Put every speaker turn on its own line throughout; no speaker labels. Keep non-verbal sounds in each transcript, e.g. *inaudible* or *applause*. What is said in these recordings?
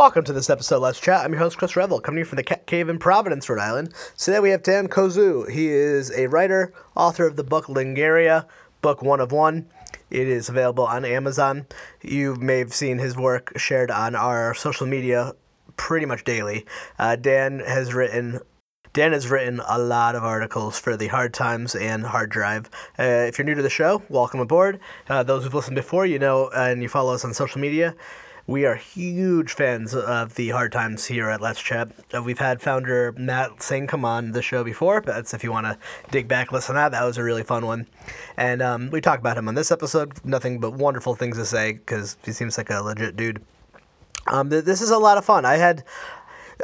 Welcome to this episode of Let's Chat. I'm your host, Chris Revel, coming you from the Cat Cave in Providence, Rhode Island. Today we have Dan Kozu. He is a writer, author of the book Lingaria, book one of one. It is available on Amazon. You may have seen his work shared on our social media pretty much daily. Uh, Dan has written Dan has written a lot of articles for the Hard Times and Hard Drive. Uh, if you're new to the show, welcome aboard. Uh, those who've listened before, you know, and you follow us on social media. We are huge fans of the Hard Times here at Let's Chat. Uh, we've had founder Matt Singh come on the show before. But that's if you want to dig back, listen to that. That was a really fun one. And um, we talk about him on this episode. Nothing but wonderful things to say because he seems like a legit dude. Um, th- this is a lot of fun. I had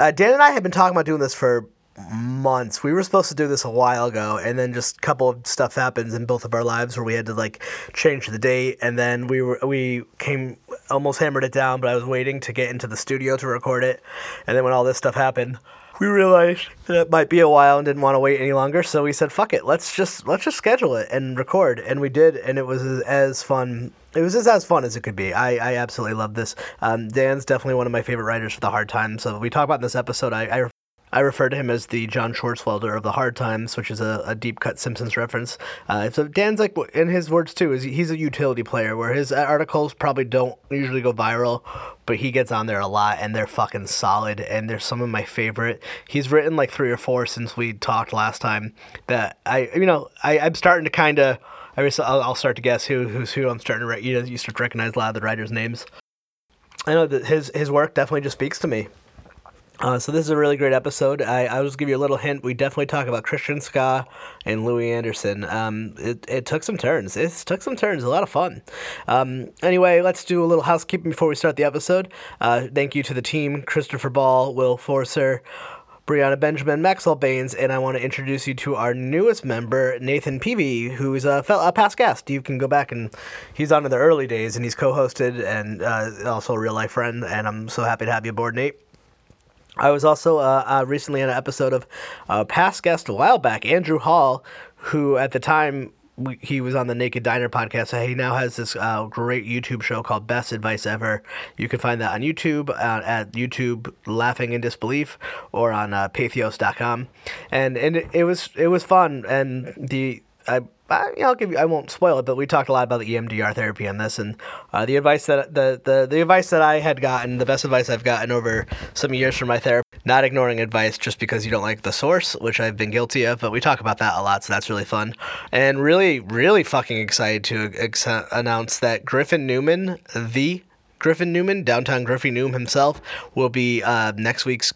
uh, Dan and I had been talking about doing this for months. We were supposed to do this a while ago, and then just a couple of stuff happens in both of our lives where we had to like change the date, and then we were we came almost hammered it down, but I was waiting to get into the studio to record it, and then when all this stuff happened. We realized that it might be a while and didn't want to wait any longer, so we said, "Fuck it, let's just let's just schedule it and record." And we did, and it was as, fun it was just as fun as it could be. I, I absolutely love this. Um, Dan's definitely one of my favorite writers for the Hard Times. So we talk about in this episode. I, I I refer to him as the John Swartzwelder of the Hard Times, which is a, a deep cut Simpsons reference. Uh, so Dan's like, in his words too, is he's a utility player where his articles probably don't usually go viral, but he gets on there a lot and they're fucking solid and they're some of my favorite. He's written like three or four since we talked last time that I, you know, I, I'm starting to kind of, I'll, I'll start to guess who who's who. I'm starting to, re- you know, you start to recognize a lot of the writers' names. I know that his his work definitely just speaks to me. Uh, so this is a really great episode. I, I'll just give you a little hint. We definitely talk about Christian Ska and Louis Anderson. Um, it, it took some turns. It took some turns. A lot of fun. Um, anyway, let's do a little housekeeping before we start the episode. Uh, thank you to the team: Christopher Ball, Will Forcer, Brianna Benjamin, Maxwell Baines, and I want to introduce you to our newest member, Nathan Peavy, who is a, fel- a past guest. You can go back and he's on in the early days, and he's co-hosted and uh, also a real life friend. And I'm so happy to have you aboard, Nate. I was also uh, uh, recently on an episode of uh, past guest a while back, Andrew Hall, who at the time we, he was on the Naked Diner podcast. So he now has this uh, great YouTube show called Best Advice Ever. You can find that on YouTube uh, at YouTube Laughing in Disbelief or on uh, Pathos.com. And and it, it was it was fun. And the I I, will give you. I won't spoil it, but we talked a lot about the EMDR therapy on this, and uh, the advice that the, the the advice that I had gotten, the best advice I've gotten over some years from my therapist, not ignoring advice just because you don't like the source, which I've been guilty of. But we talk about that a lot, so that's really fun, and really, really fucking excited to ex- announce that Griffin Newman, the Griffin Newman, downtown Griffin Newman himself, will be uh, next week's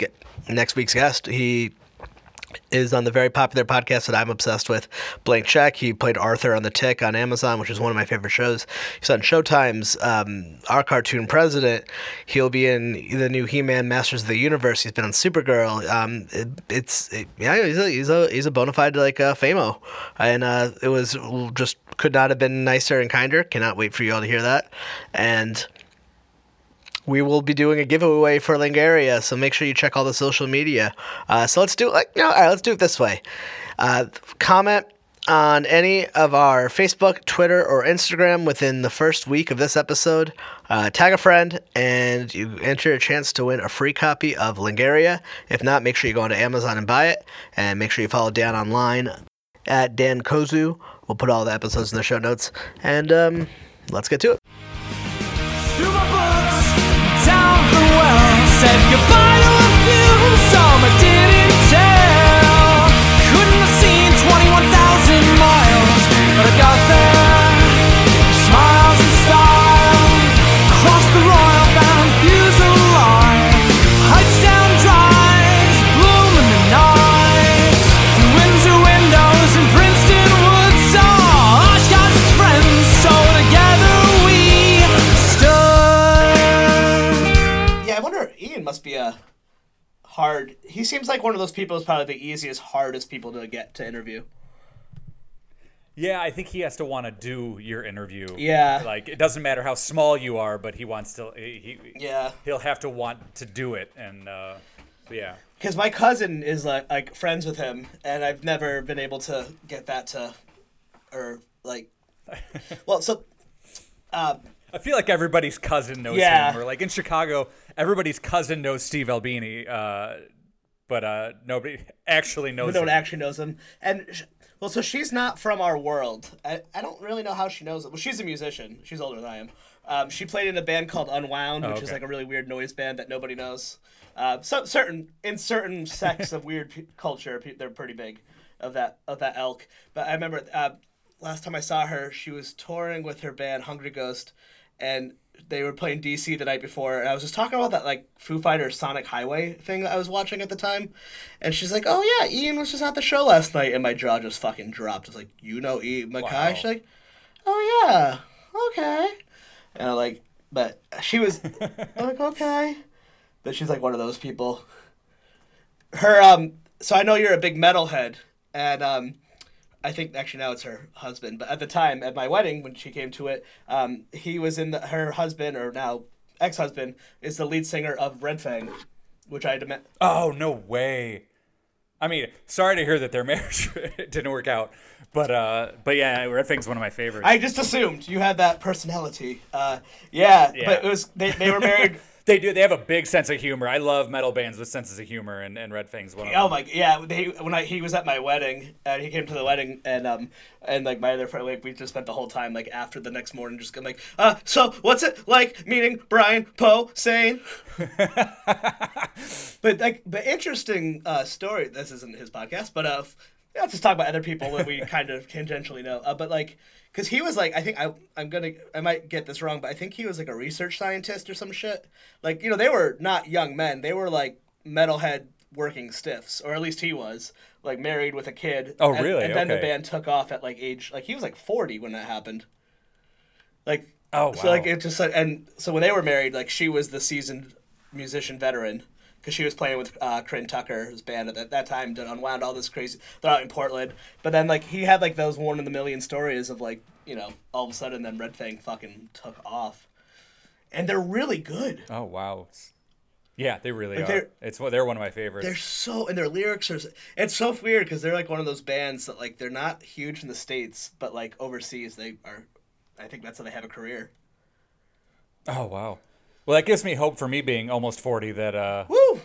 next week's guest. He is on the very popular podcast that I'm obsessed with, Blank Check. He played Arthur on The Tick on Amazon, which is one of my favorite shows. He's on Showtime's um, Our Cartoon President. He'll be in the new He-Man Masters of the Universe. He's been on Supergirl. Um, it, it's it, yeah, he's a he's a he's a bona fide like uh, famo, and uh, it was just could not have been nicer and kinder. Cannot wait for you all to hear that, and we will be doing a giveaway for Lingaria, so make sure you check all the social media. Uh, so let's do like, know, all right, let's do it this way. Uh, comment on any of our Facebook, Twitter, or Instagram within the first week of this episode. Uh, tag a friend, and you enter a chance to win a free copy of Lingaria. If not, make sure you go onto Amazon and buy it, and make sure you follow Dan online at Dan Kozu. We'll put all the episodes in the show notes, and um, let's get to it. Got there. Must be a hard. He seems like one of those people who's probably the easiest, hardest people to get to interview.
Yeah, I think he has to want to do your interview.
Yeah.
Like it doesn't matter how small you are, but he wants to. He,
Yeah.
He'll have to want to do it, and uh, yeah.
Because my cousin is like like friends with him, and I've never been able to get that to, or like, *laughs* well, so, um,
I feel like everybody's cousin knows
Yeah.
him, or like in Chicago, everybody's cousin knows Steve Albini, uh, but uh, nobody *laughs* actually knows
no
him.
one actually knows him. And sh- well, so she's not from our world. I, I don't really know how she knows it. Well, she's a musician. She's older than I am. Um, she played in a band called Unwound, which is
okay.
like a really weird noise band that nobody knows. Uh, so certain in certain sects *laughs* of weird pe- culture, pe- they're pretty big of that of that elk. But I remember uh, last time I saw her, she was touring with her band Hungry Ghost, and they were playing DC the night before. And I was just talking about that like Foo Fighters Sonic Highway thing that I was watching at the time, and she's like, "Oh yeah, Ian was just at the show last night," and my jaw just fucking dropped. It's like, "You know Ian MacKaye?"
Wow.
She's like, "Oh yeah, okay," and I'm like, "But she was *laughs* I'm like okay," but she's like one of those people. Her um, so I know you're a big metalhead, and um. I think actually now it's her husband, but at the time at my wedding when she came to it, um, he was in the, her husband or now ex-husband is the lead singer of Red Fang, which I demand.
Oh no way! I mean, sorry to hear that their *laughs* marriage *laughs* didn't work out, but uh, but yeah, Red Fang's one of my favorites.
I just assumed you had that personality. Uh, yeah,
Yeah.
but it was they, they were married. *laughs*
They do. They have a big sense of humor. I love metal bands with senses of humor, and, and Red Fang's one of them.
oh my yeah, they when I he was at my wedding and he came to the wedding and um and like my other friend like we just spent the whole time like after the next morning just going like uh so what's it like meeting Brian Poe Sane. *laughs* but like but interesting uh story. This isn't his podcast, but uh. Yeah, let's just talk about other people that we kind of tangentially know. Uh, but like, because he was like, I think I I'm gonna I might get this wrong, but I think he was like a research scientist or some shit. Like you know they were not young men; they were like metalhead working stiffs, or at least he was like married with a kid.
Oh,
And-
really?
And then the band took off at like age like he was like 40 when that happened. Like
Oh, wow.
so like it just like and so when they were married, like she was the seasoned musician veteran because she was playing with uh, Corin Tucker's band at that, that time. Did unwound all this crazy. They're out in Portland, but then like he had like those one in the million stories of like you know all of a sudden then Red Fang fucking took off, and they're really good.
Oh wow. Yeah, they really
Like,
are. It's they're one of my favorites.
They're so and their lyrics are. It's so weird because they're like one of those bands that like they're not huge in the states, but like overseas they are. I think that's how they have a career.
Oh wow. Well, that gives me hope for me being almost forty that uh
Woo!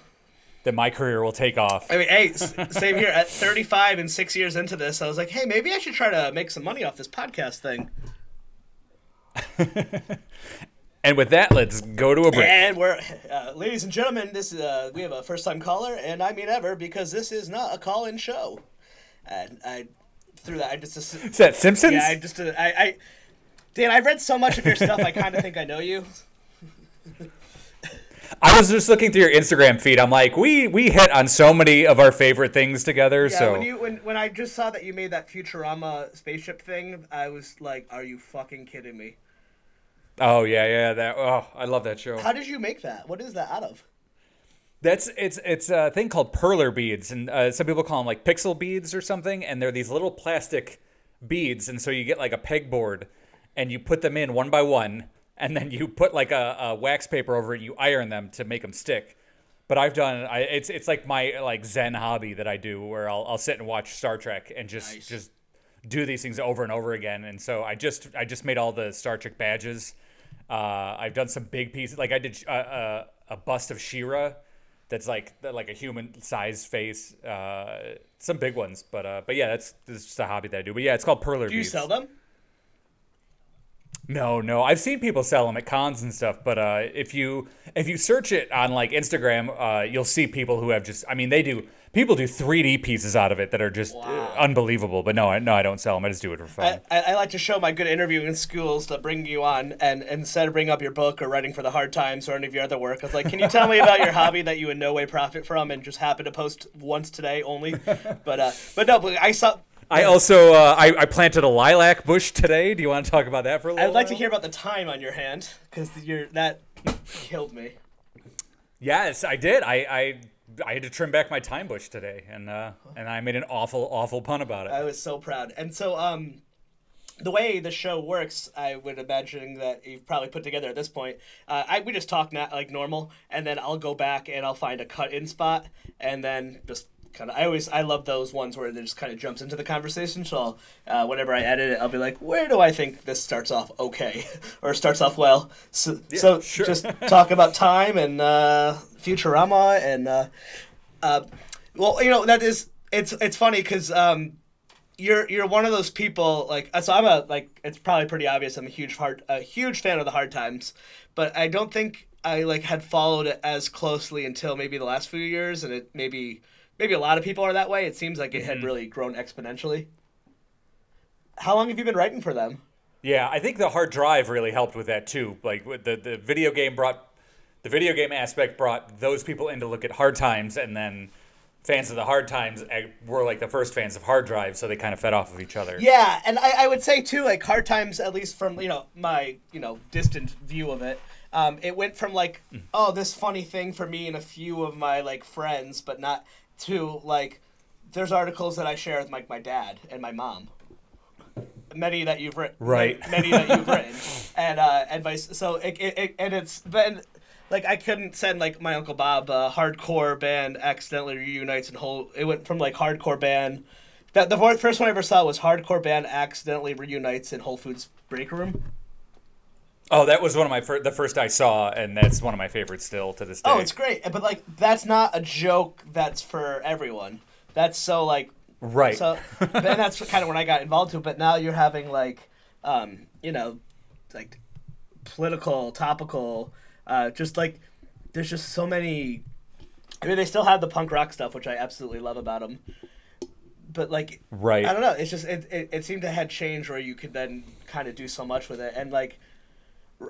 that my career will take off.
I mean, hey, same here. At 35 and six years into this, I was like, hey, maybe I should try to make some money off this podcast thing. *laughs*
And with that, let's go to a break.
And we're, uh, ladies and gentlemen, this is uh, we have a first time caller, and I mean ever because this is not a call in show. And I through that I just assu-
Is that Simpsons?
yeah I just uh, I, I Dan I've read so much of your stuff I kind of think I know you.
I was just looking through your Instagram feed. I'm like, we we hit on so many of our favorite things together.
Yeah,
so
when you when when I just saw that you made that Futurama spaceship thing, I was like, are you fucking kidding me?
oh yeah, yeah, that. Oh, I love that show.
How did you make that? What is that out of?
That's it's it's a thing called perler beads, and uh, some people call them like pixel beads or something. And they're these little plastic beads, and so you get like a pegboard, and you put them in one by one, and then you put like a, a wax paper over it. You iron them to make them stick. But I've done I, it's it's like my like Zen hobby that I do, where I'll I'll sit and watch Star Trek and just
Nice.
just do these things over and over again. And so I just I just made all the Star Trek badges. Uh, I've done some big pieces, like I did uh, uh, a bust of Shira, that's like like a human sized face. Uh, some big ones, but uh, but yeah, that's, that's just a hobby that I do. But yeah, it's called perler
Do you
beads.
sell them?
No, no. I've seen people sell them at cons and stuff, but uh, if you if you search it on like Instagram, uh, you'll see people who have just. I mean, they do. People do 3D pieces out of it that are just uh,
Wow.
unbelievable. But no, I, no, I don't sell them. I just do it for fun.
I, I, like to show my good interviewing skills to bring you on, and, and instead of bring up your book or writing for the Hard Times or any of your other work, I was like, can you tell me about your *laughs* hobby that you in no way profit from, and just happen to post once today only? But uh, but no, but I saw.
I also uh, I, I planted a lilac bush today. Do you want to talk about that for a little?
I'd like to hear about the time on your hand because you're that killed me.
Yes, I did. I, I I had to trim back my thyme bush today, and uh, and I made an awful awful pun about it.
I was so proud. And so, um, the way the show works, I would imagine that you've probably put together at this point. Uh, I we just talk na- like normal, and then I'll go back and I'll find a cut in spot, and then just kind of I always I love those ones where it just kind of jumps into the conversation. So uh, whenever I edit it, I'll be like, where do I think this starts off okay *laughs* or starts off well? So, so
sure.
just talk about time and uh, Futurama and uh, uh, well, you know that is it's it's funny because um, you're you're one of those people like so I'm a like it's probably pretty obvious I'm a huge hard a huge fan of the hard times, but I don't think I like had followed it as closely until maybe the last few years, and it maybe maybe a lot of people are that way. It seems like it had really grown exponentially. How long have you been writing for them?
Yeah, I think the hard drive really helped with that too. Like the the video game brought the video game aspect brought those people in to look at hard times, and then fans of the hard times were like the first fans of hard drive, so they kind of fed off of each other.
Yeah, and I, I would say too, like hard times, at least from you know my you know distant view of it, um, it went from like oh this funny thing for me and a few of my like friends, but not to like there's articles that I share with like my dad and my mom. Many that you've written,
Right.
Many, that you've written, *laughs* and uh, and vice. So it, it, it and it's been like I couldn't send like my uncle Bob a hardcore band accidentally reunites and whole. It went from like hardcore band. That the first one I ever saw was hardcore band accidentally reunites in Whole Foods break room.
Oh, that was one of my fir- the first I saw, and that's one of my favorites still to this day.
Oh, it's great, but like that's not a joke. That's for everyone. That's so like
right.
So, and that's kind of when I got involved to. it, But now you're having like, um, you know, like political, topical, uh, just like there's just so many. I mean, they still have the punk rock stuff, which I absolutely love about them. But like,
Right.
I don't know. It's just it, it, it seemed to have changed where you could then kind of do so much with it, and like,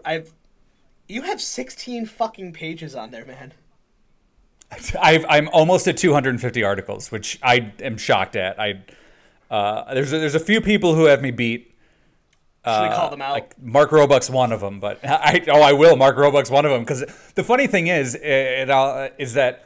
I've. You have 16 fucking pages on there, man. *laughs*
I've, I'm almost at 250 articles, which I am shocked at. I uh, there's a, there's a few people who have me beat.
Should we call them out?
Uh, Like Mark Roebuck's one of them, but *laughs* I oh I will. Mark Roebuck's one of them because the funny thing is it, uh, is that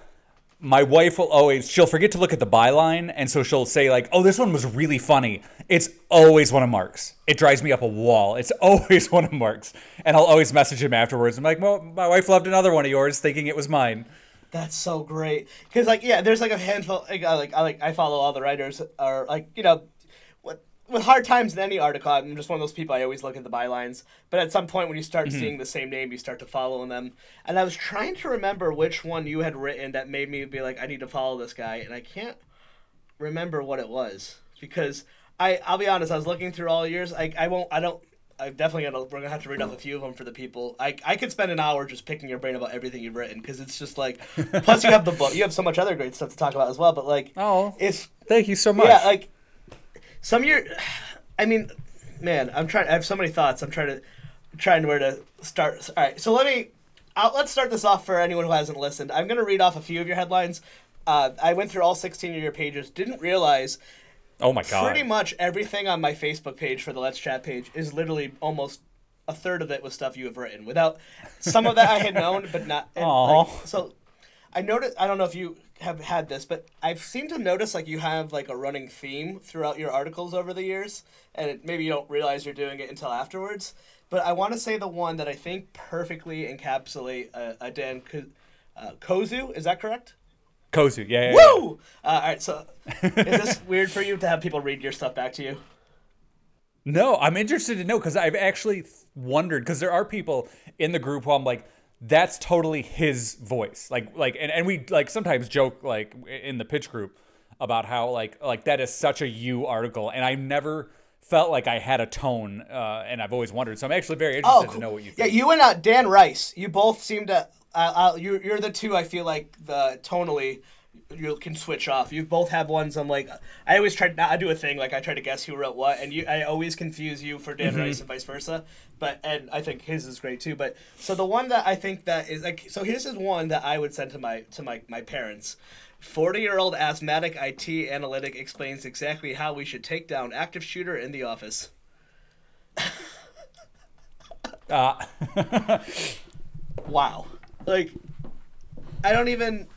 my wife will always she'll forget to look at the byline, and so she'll say like, "Oh, this one was really funny." It's always one of Mark's. It drives me up a wall. It's *laughs* always one of Mark's, and I'll always message him afterwards. I'm like, "Well, my wife loved another one of yours, thinking it was mine."
That's so great because like yeah, there's like a handful like uh, I like I I follow all the writers or like you know, with hard times in any article I'm just one of those people I always look at the bylines. But at some point when you start mm-hmm. seeing the same name, you start to follow them. And I was trying to remember which one you had written that made me be like I need to follow this guy, and I can't remember what it was because I I'll be honest I was looking through all yours I I won't I don't. I'm definitely gonna we're gonna have to read off a few of them for the people. I I could spend an hour just picking your brain about everything you've written because it's just like. *laughs* Plus, you have the book. You have so much other great stuff to talk about as well. But like,
Oh.
it's
Thank you so much.
yeah, like some of your. I mean, man, I'm trying. I have so many thoughts. I'm trying to trying where to start. All right, so let me. I'll, let's start this off for anyone who hasn't listened. I'm gonna read off a few of your headlines. Uh, I went through all 16 of your pages. Didn't realize
oh my god.
pretty much everything on my Facebook page for the Let's Chat page is literally almost a third of it was stuff you have written. Without some of that I had known, but not. And, like, so I noticed. I don't know if you have had this, but I've seemed to notice like you have like a running theme throughout your articles over the years, and it, maybe you don't realize you're doing it until afterwards. But I want to say the one that I think perfectly encapsulate uh, a Dan uh, Kozu. Is that correct?
Kozu, yeah, yeah, yeah.
Woo! Uh, all right, so is this *laughs* weird for you to have people read your stuff back to you?
No, I'm interested to know because I've actually wondered because there are people in the group who I'm like, that's totally his voice. Like, like, and, and we like sometimes joke like in the pitch group about how like like that is such a you article, and I never felt like I had a tone, uh, and I've always wondered. So I'm actually very interested to
cool.
know what you think.
Yeah, you and uh, Dan Rice, you both seem to. Uh, uh, you you're the two. I feel like the tonally, you can switch off. You both have ones. I'm like, I always try. to. I do a thing like I try to guess who wrote what, and you. I always confuse you for Dan Rice and vice versa. But and I think his is great too. But so the one that I think that is like so here's is one that I would send to my to my my parents. 40 year old asthmatic IT analytic explains exactly how we should take down active shooter in the office.
Uh, *laughs*
wow like i don't even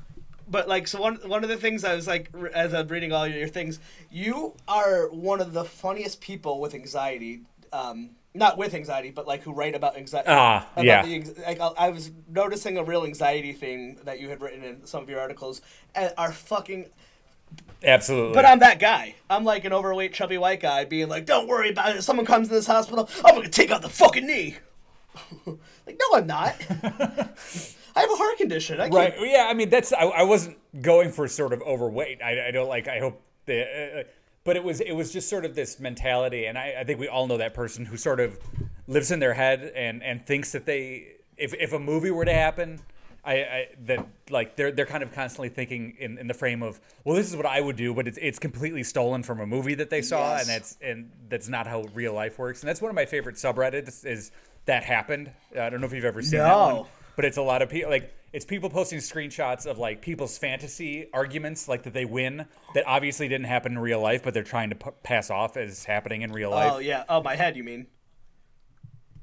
but like so one one of the things i was like as i'm reading all your things you are one of the funniest people with anxiety um not with anxiety but like who write about anxiety
Ah,
about
yeah.
the, like I, I was noticing a real anxiety thing that you had written in some of your articles and are fucking
Absolutely.
But I'm that guy. I'm like an overweight, chubby white guy being like, don't worry about it. If someone comes in this hospital, I'm going to take out the fucking knee. *laughs* like, no, I'm not. *laughs* I have a heart condition. I can't.
right. Yeah. I mean, that's. I, I wasn't going for sort of overweight. I, I don't like. I hope. The, uh, but it was. It was just sort of this mentality, and I, I think we all know that person who sort of lives in their head and and thinks that they. If if a movie were to happen. I, I that like they're they're kind of constantly thinking in, in the frame of well this is what I would do but it's it's completely stolen from a movie that they saw
Yes.
and that's and that's not how real life works and that's one of my favorite subreddits is that happened I don't know if you've ever seen that one but it's a lot of people like it's people posting screenshots of like people's fantasy arguments like that they win that obviously didn't happen in real life but they're trying to p- pass off as happening in real oh, life
Oh, yeah. Oh, my head, you mean?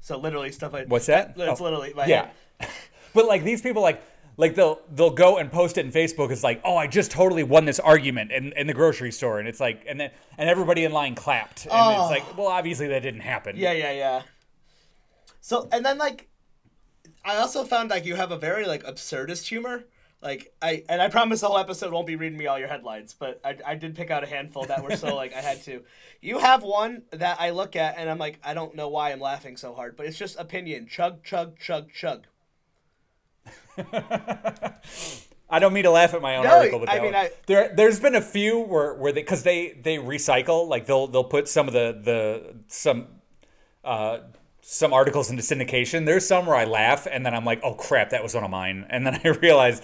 So literally stuff like
what's that
That's
Oh,
literally my
yeah
head. *laughs*
but like these people like like they'll they'll go and post it in facebook it's like oh i just totally won this argument in, in the grocery store and it's like and then and everybody in line clapped and
Oh.
it's like well obviously that didn't happen
Yeah, yeah, yeah. So and then like, I also found like you have a very like absurdist humor. Like I and I promise the whole episode won't be reading me all your headlines, but I, I did pick out a handful that were so *laughs* like I had to. You have one that I look at and I'm like I don't know why I'm laughing so hard, but it's just opinion. Chug chug chug chug. *laughs*
I don't mean to laugh at my own
No,
article, but
I mean, I-
there there's been a few where where they because they they recycle like they'll they'll put some of the the some uh some articles into syndication. There's some where I laugh and then I'm like, oh crap, that was one of mine, and then *laughs* I realize.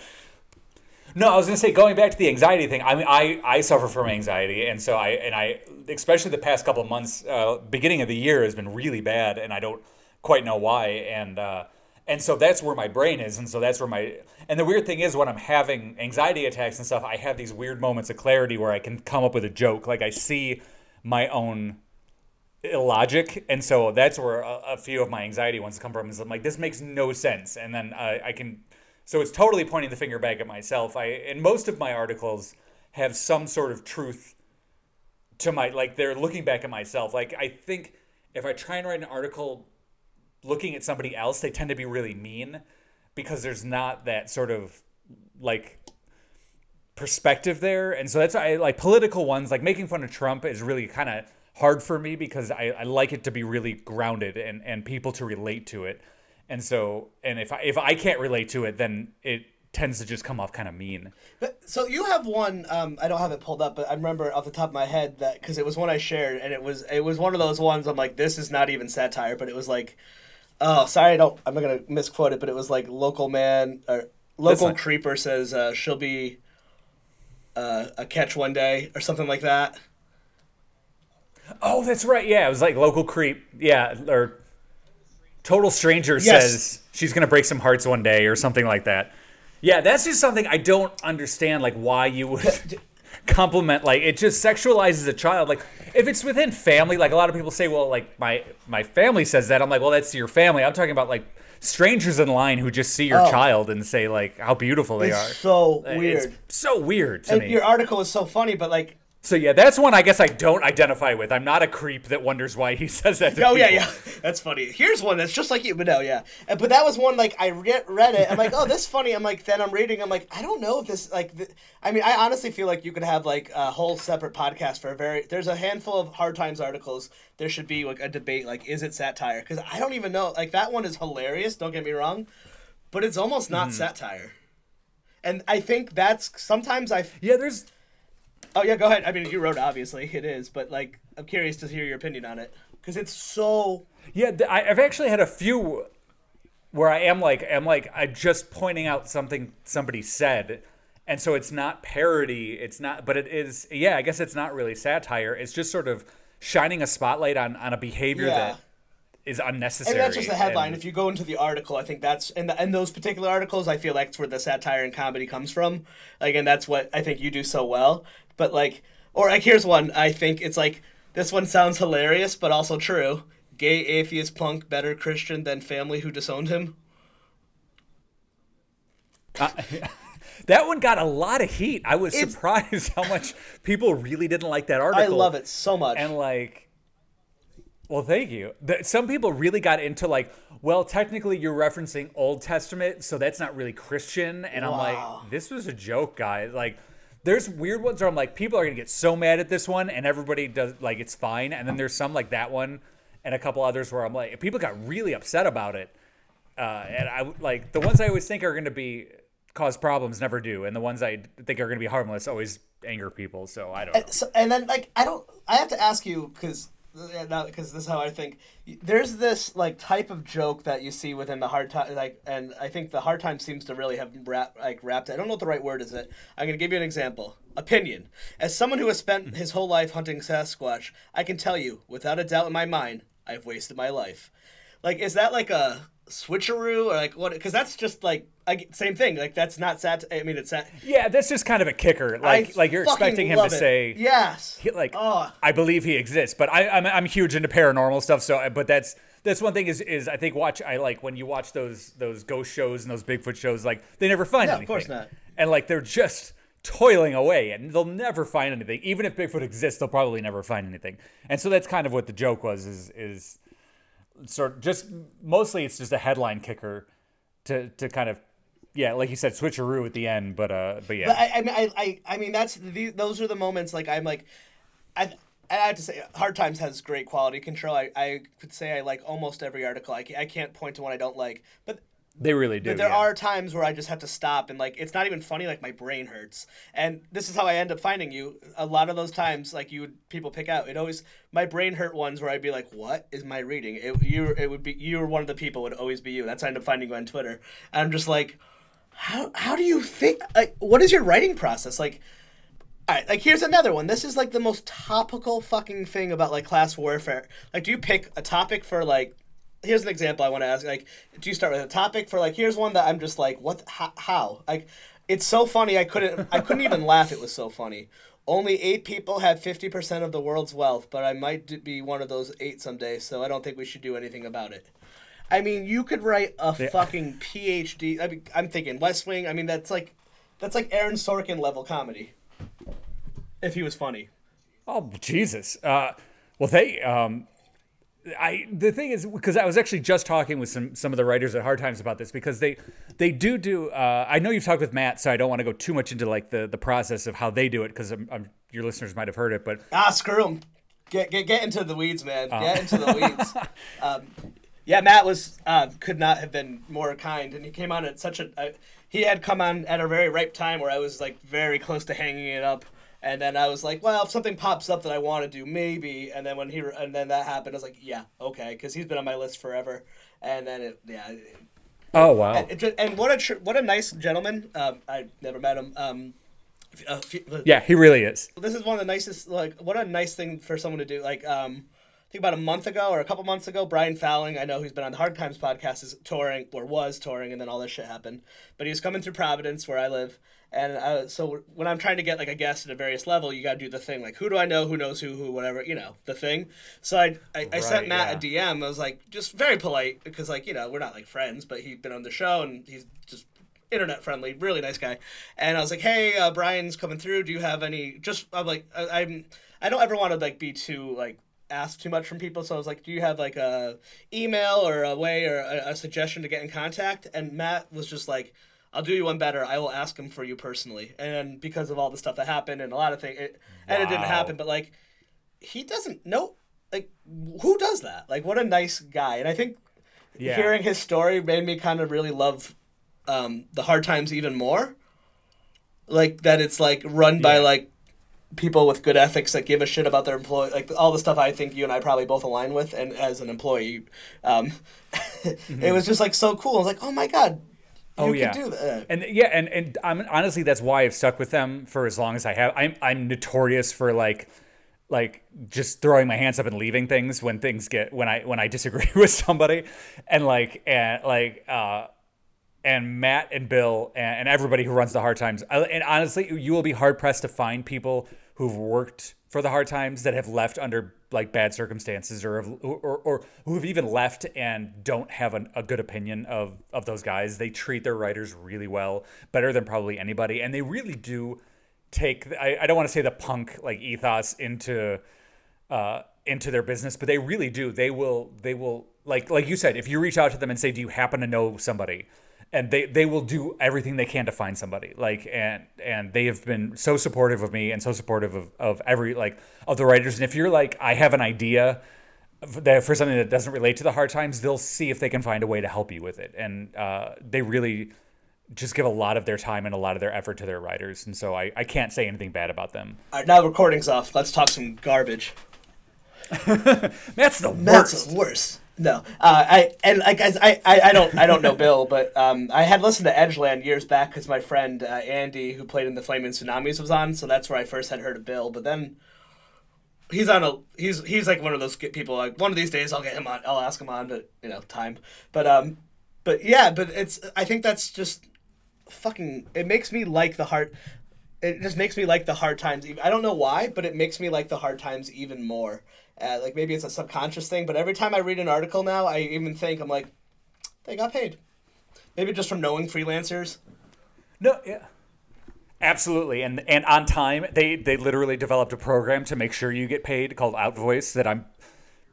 No, I was gonna say going back to the anxiety thing. I mean, I, I suffer from anxiety, and so I and I especially the past couple of months, uh, beginning of the year has been really bad, and I don't quite know why. And uh, and so that's where my brain is, and so that's where my and the weird thing is when I'm having anxiety attacks and stuff, I have these weird moments of clarity where I can come up with a joke, like I see my own illogic, and so that's where a, a few of my anxiety ones come from. Is I'm like, this makes no sense, and then I, I can. So it's totally pointing the finger back at myself. I and most of my articles have some sort of truth to my like they're looking back at myself. Like I think if I try and write an article looking at somebody else, they tend to be really mean because there's not that sort of like perspective there. And so that's why I like political ones, like making fun of Trump is really kind of hard for me because I, I like it to be really grounded and, and people to relate to it. And so, and if I, if I can't relate to it, then it tends to just come off kind of mean.
But, so you have one. Um, I don't have it pulled up, but I remember off the top of my head that because it was one I shared, and it was it was one of those ones. I'm like, this is not even satire, but it was like, oh, sorry, I don't. I'm not gonna misquote it, but it was like local man or local
fine.
creeper says uh, she'll be uh, a catch one day or something like that.
Oh, that's right. Yeah, it was like local creep. Yeah, or total stranger
Yes.
says she's gonna break some hearts one day or something like that. Yeah, that's just something I don't understand. Like why you would *laughs* compliment like it just sexualizes a child. Like if it's within family, like a lot of people say, well, like my my family says that. I'm like, well, that's your family. I'm talking about like strangers in line who just see your
Oh.
child and say like how beautiful they
It's
are.
so
It's
weird.
so weird to
And
me.
your article is so funny, but like,
So yeah, that's one I guess I don't identify with. I'm not a creep that wonders why he *laughs* says that. To
oh yeah,
people.
yeah, *laughs* that's funny. Here's one that's just like you, but no, yeah. Uh, but that was one like I re- read it. I'm like, oh, this is funny. I'm like, then I'm reading. I'm like, I don't know if this like. Th- I mean, I honestly feel like you could have like a whole separate podcast for a very. There's a handful of hard times articles. There should be like a debate. Like, is it satire? Because I don't even know. Like that one is hilarious. Don't get me wrong, but it's almost not mm-hmm. satire. And I think that's sometimes I.
Yeah, there's
Oh yeah, go ahead. I mean, you wrote obviously it is, but like I'm curious to hear your opinion on it because it's so
yeah. I've actually had a few where I am like I'm like I just pointing out something somebody said, and so it's not parody. It's not, but it is. Yeah, I guess it's not really satire. It's just sort of shining a spotlight on on a behavior
Yeah.
that is unnecessary.
And that's just the headline.
and-
if you go into the article, I think that's in, the, in those particular articles. I feel like that's where the satire and comedy comes from. Like, and that's what I think you do so well. But like, or like, here's one. I think it's like this one sounds hilarious, but also true. Gay atheist punk better Christian than family who disowned him.
Uh, *laughs* that one got a lot of heat. I was
It's-
surprised how much people really didn't like that article.
I love it so much.
and like well thank you some people really got into like well technically you're referencing old testament so that's not really christian and i'm like this was a joke guys like there's weird ones where I'm like, people are gonna get so mad at this one, and everybody does like it's fine. And then there's some like that one, and a couple others where I'm like, people got really upset about it. Uh, and I like the ones I always think are gonna be cause problems never do, and the ones I think are gonna be harmless always anger people. So I don't know.
so, and then like I don't I have to ask you because because this is how I think. There's this like type of joke that you see within the hard time like, and I think the hard time seems to really have wrap, like wrapped. I don't know what the right word is. It. I'm gonna give you an example. Opinion. As someone who has spent his whole life hunting Sasquatch, I can tell you without a doubt in my mind, I've wasted my life. Like, is that like a switcheroo or like what? Because that's just like I, same thing. Like that's not sat. I mean, it's sat.
Yeah, that's just kind of a kicker. Like
I
like you're expecting him to
it.
say
yes.
he- like
Oh.
I believe he exists, but I I'm, I'm huge into paranormal stuff. So, uh, but that's that's one thing is is I think watch I like when you watch those those ghost shows and those Bigfoot shows, like they never find
anything. Of course not.
And like they're just toiling away, and they'll never find anything. Even if Bigfoot exists, they'll probably never find anything. And so that's kind of what the joke was. Is is sort just mostly it's just a headline kicker to to kind of yeah, like you said, switcheroo at the end. But uh, but yeah.
But I, I mean, I, I, I mean, that's the, those are the moments. Like I'm like, I, I have to say, Hard Times has great quality control. I, I could say I like almost every article. I, I can't point to one I don't like, but
They really do.
but there
yeah.
are times where I just have to stop and like it's not even funny. Like my brain hurts, and this is how I end up finding you. A lot of those times, like you would people pick out. It always my brain hurt ones where I'd be like, "What is my reading?" It you it would be you were one of the people would always be you. That's how I end up finding you on Twitter. And I'm just like, how how do you think? Like, what is your writing process like? All right, like here's another one. This is like the most topical fucking thing about like class warfare. Like, do you pick a topic for like? Here's an example I want to ask. Like, do you start with a topic for like? Here's one that I'm just like, what? How? how? Like, it's so funny. I couldn't. I couldn't even *laughs* laugh. It was so funny. Only eight people have fifty percent of the world's wealth, but I might be one of those eight someday. So I don't think we should do anything about it. I mean, you could write a fucking PhD. I mean, I'm thinking West Wing. I mean, that's like, that's like Aaron Sorkin level comedy. If he was funny.
Oh Jesus! Uh, well, they. Um, I the thing is because I was actually just talking with some some of the writers at Hard Times about this because they they do do. Uh, I know you've talked with Matt, so I don't want to go too much into like the the process of how they do it because I'm, I'm, your listeners might have heard it, but
Ah, screw him. Get get get into the weeds, man. Get into the weeds. *laughs* um, yeah, Matt was uh, could not have been more kind, and he came on at such a. Uh, he had come on at a very ripe time where I was like very close to hanging it up, and then I was like, well, if something pops up that I want to do, maybe. And then when he and then that happened, I was like, yeah, okay, because he's been on my list forever. And then it, yeah. it-
oh wow,
and, it and what a tr- what a nice gentleman. Um, I never met him. Um, few-
yeah, he really is.
this is one of the nicest like what a nice thing for someone to do like um I think about a month ago or a couple months ago, Brian Fallon, I know who's been on the Hard Times podcast, is touring or was touring, and then all this shit happened. But he was coming through Providence, where I live, and uh, so when I'm trying to get like a guest at a various level, you got to do the thing like who do I know, who knows who, who, whatever, you know, the thing. So I I, I sent
Right,
Matt a DM. I was like just very polite because like you know we're not like friends, but he'd been on the show and he's just internet friendly, really nice guy. And I was like, "Hey, uh, Brian's coming through. Do you have any?" Just I'm like, I, I'm I don't ever want to like be too like ask too much from people. So I was like, "Do you have like a email or a way or a, a suggestion to get in contact?" And Matt was just like. I'll do you one better. I will ask him for you personally, and because of all the stuff that happened and a lot of things, it, and it didn't happen. But like, he doesn't know. Like, who does that? Like, what a nice guy. And I think
Yeah.
hearing his story made me kind of really love um, the hard times even more. Like that, it's like run by like people with good ethics that give a shit about their employee. Like all the stuff I think you and I probably both align with. And as an employee, um, *laughs* it was just like so cool. I was like, oh my god,
Oh yeah,
do that.
and yeah, and and I'm honestly that's why I've stuck with them for as long as I have. I'm I'm notorious for like like just throwing my hands up and leaving things when things get when I when I disagree *laughs* with somebody, and like and like uh and Matt and Bill and, and everybody who runs the Hard Times. I- And honestly, you will be hard pressed to find people who've worked for the Hard Times that have left under like bad circumstances, or have, or, or who have even left and don't have an, a good opinion of of those guys. They treat their writers really well, better than probably anybody, and they really do take. I, I don't want to say the punk like ethos into uh, into their business, but they really do. They will. They will like like you said. If you reach out to them and say, "Do you happen to know somebody?" And they they will do everything they can to find somebody like and and they have been so supportive of me and so supportive of, of every like of the writers and if you're like i have an idea that for something that doesn't relate to the hard times they'll see if they can find a way to help you with it and uh, they really just give a lot of their time and a lot of their effort to their writers and so i, I can't say anything bad about them
All right, now the recording's off. Let's talk some garbage. *laughs*
that's the
That's the worst. No, uh, I and like I, I I don't I don't know Bill, but um, I had listened to Edgeland years back because my friend uh, Andy, who played in the Flaming Tsunamis, was on. So that's where I first had heard of Bill. But then he's on a he's he's like one of those people like one of these days I'll get him on. I'll ask him on, but you know time. But um, but yeah, but it's I think that's just fucking. It makes me like the hard. It just makes me like the hard times. I don't know why, but it makes me like the hard times even more. Uh, like maybe it's a subconscious thing, but every time I read an article now, I even think I'm like, they got paid. Maybe just from knowing freelancers.
No, yeah. Absolutely. And and on time, they they literally developed a program to make sure you get paid called Outvoice that I'm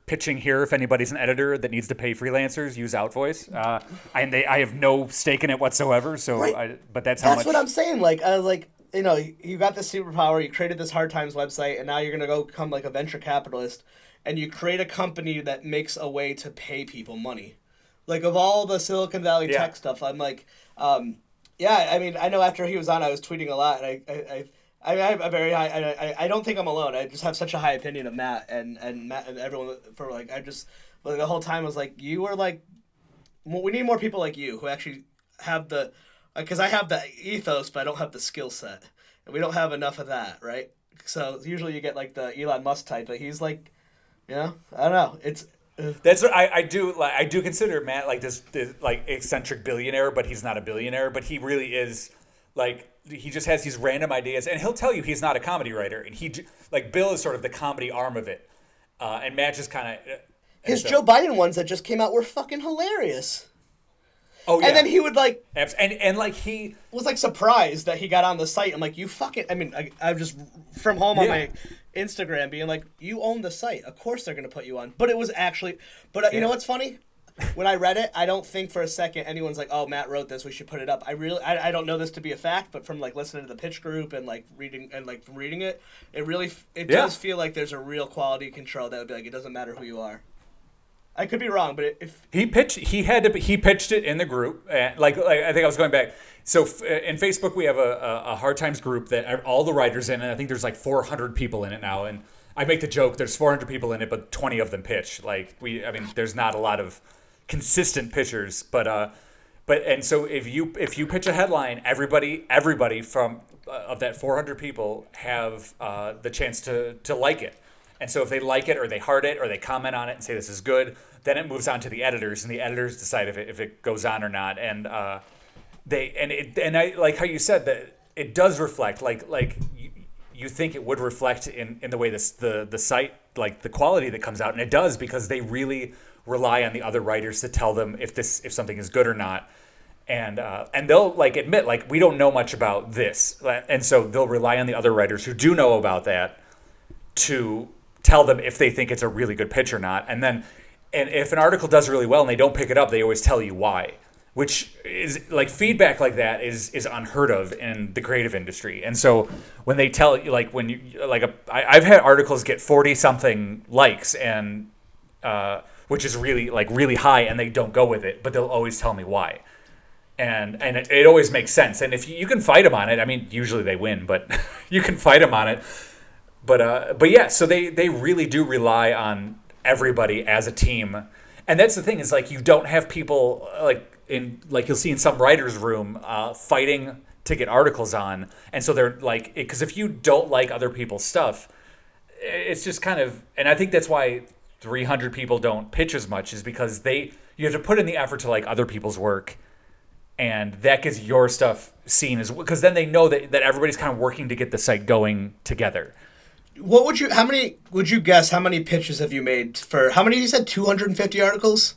pitching here if anybody's an editor that needs to pay freelancers use Outvoice. Uh, and they I have no stake in it whatsoever, so
Right.
I, but that's how
That's
much
what I'm saying. Like I was like, you know, you got this superpower, you created this hard times website, and now you're gonna go become like a venture capitalist, and you create a company that makes a way to pay people money. Like of all the Silicon Valley
Yeah.
tech stuff, I'm like, um, yeah. I mean, I know after he was on, I was tweeting a lot, and I, I, I I, I have a very high. I, I, I don't think I'm alone. I just have such a high opinion of Matt and and Matt and everyone for like. I just like the whole time was like you were like, we need more people like you who actually have the, because I have the ethos, but I don't have the skill set, and we don't have enough of that, right? So usually you get like the Elon Musk type, but he's like, you know, I don't know. It's uh,
That's what I, I do. Like I do consider Matt like this, this like eccentric billionaire, but he's not a billionaire. But he really is like he just has these random ideas, and he'll tell you he's not a comedy writer. And he like Bill is sort of the comedy arm of it, uh, and Matt just kind of
his Joe Biden ones that just came out were fucking hilarious.
Oh yeah,
And then he would like
and and like he
was like surprised that he got on the site. I'm like, you fucking. I mean, I, I'm just from home on my Instagram being like, you own the site. Of course they're gonna put you on. But it was actually. But uh, you know what's funny? When I read it, I don't think for a second anyone's like, "Oh, Matt wrote this. We should put it up." I really, I, I don't know this to be a fact, but from like listening to the pitch group and like reading and like reading it, it really, it
Yeah.
does feel like there's a real quality control that would be like, it doesn't matter who you are. I could be wrong, but if
he pitched he had to he pitched it in the group and like, like I think I was going back. So f- in Facebook we have a, a, hard times group that all the writers in and I think there's like 400 people in it now and I make the joke there's 400 people in it but 20 of them pitch. Like we I mean there's not a lot of consistent pitchers but uh but and so if you if you pitch a headline everybody everybody from uh, of that 400 people have uh, the chance to to like it and so if they like it or they heart it or they comment on it and say this is good, then it moves on to the editors and the editors decide if it, if it goes on or not. And uh, they and it and I like how you said that it does reflect like like you, you think it would reflect in, in the way this the the site like the quality that comes out. And it does because they really rely on the other writers to tell them if this if something is good or not. And uh, and they'll like admit like we don't know much about this. And so they'll rely on the other writers who do know about that to tell them if they think it's a really good pitch or not. And then, and if an article does really well and they don't pick it up, they always tell you why. Which is like feedback like that is is unheard of in the creative industry. And so when they tell you like when you like a, I, I've had articles get forty something likes and uh, which is really like really high, and they don't go with it, but they'll always tell me why and and it, it always makes sense. And if you, you can fight them on it, I mean, usually they win, but *laughs* you can fight them on it. But uh, but yeah, so they they really do rely on everybody as a team, and that's the thing is like you don't have people uh, like in like you'll see in some writers' room uh, fighting to get articles on, and so they're like because if you don't like other people's stuff, it's just kind of and I think that's why 300 people don't pitch as much is because they you have to put in the effort to like other people's work. And that gets your stuff seen as because then they know that, that everybody's kind of working to get the site going together
What would you? How many would you guess? How many pitches have you made for? How many you said? Two hundred and fifty articles.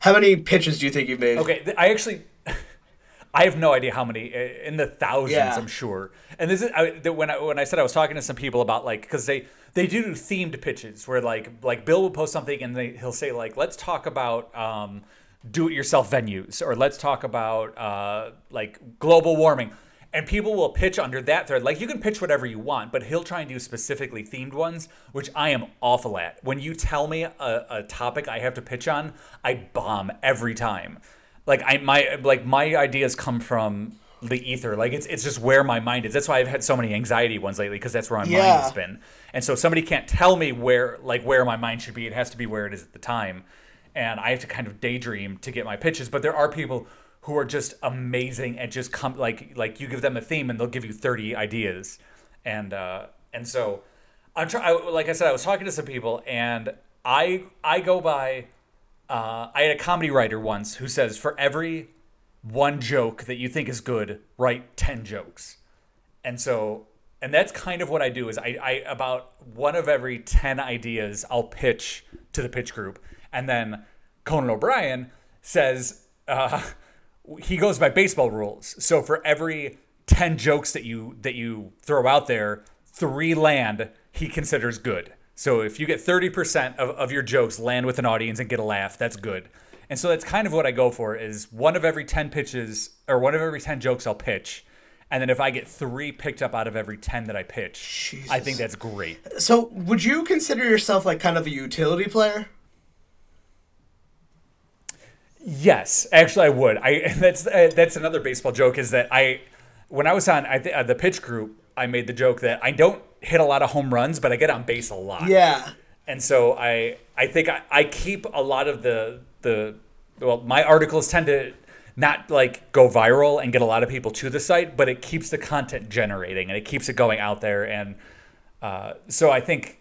How many pitches do you think you've made?
okay th- i actually *laughs* i have no idea how many uh, in the thousands
Yeah.
i'm sure and this is I, when I, when I said i was talking to some people about like because they they do themed pitches where like like bill will post something and they, he'll say like let's talk about um do-it-yourself venues, or let's talk about uh, like global warming. And people will pitch under that thread. Like you can pitch whatever you want, but he'll try and do specifically themed ones, which I am awful at. When you tell me a, a topic I have to pitch on, I bomb every time. Like I my like my ideas come from the ether. Like it's it's just where my mind is. That's why I've had so many anxiety ones lately because that's where my
Yeah.
mind has been. And so somebody can't tell me where like where my mind should be. It has to be where it is at the time. And I have to kind of daydream to get my pitches. But there are people who are just amazing and just come like like you give them a theme and they'll give you 30 ideas. And uh and so I'm trying like I said I was talking to some people and I I go by uh, I had a comedy writer once who says for every one joke that you think is good, write 10 jokes. And so, and that's kind of what I do is I, I about one of every 10 ideas I'll pitch to the pitch group. And then Conan O'Brien says, uh, he goes by baseball rules. So for every 10 jokes that you, that you throw out there, three land he considers good. So if you get 30% of, of your jokes land with an audience and get a laugh, that's good. And so that's kind of what I go for is one of every 10 pitches or one of every 10 jokes I'll pitch. And then if I get three picked up out of every 10 that I pitch, I think that's great.
So, would you consider yourself like kind of a utility player?
Yes, actually, I would. I *laughs* that's uh, that's another baseball joke is that I, when I was on I th- uh, the pitch group, I made the joke that I don't hit a lot of home runs, but I get on base a lot.
Yeah.
and so I I think I, I keep a lot of the the well my articles tend to not like go viral and get a lot of people to the site, but it keeps the content generating and it keeps it going out there, and uh, so I think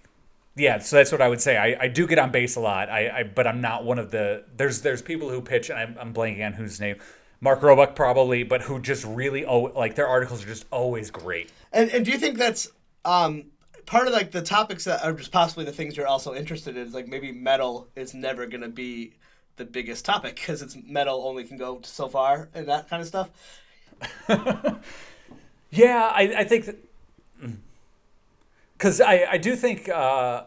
yeah, so that's what I would say. I, I do get on base a lot, I, I but I'm not one of the there's there's people who pitch and I'm, I'm blanking on whose name. Mark Roebuck probably, but who just really oh like their articles are just always great.
And and do you think that's um part of like the topics that are just possibly the things you're also interested in? Is like maybe metal is never gonna be the biggest topic because it's metal only can go so far and that kind of stuff. *laughs*
Yeah, I, I think that because I, I do think uh,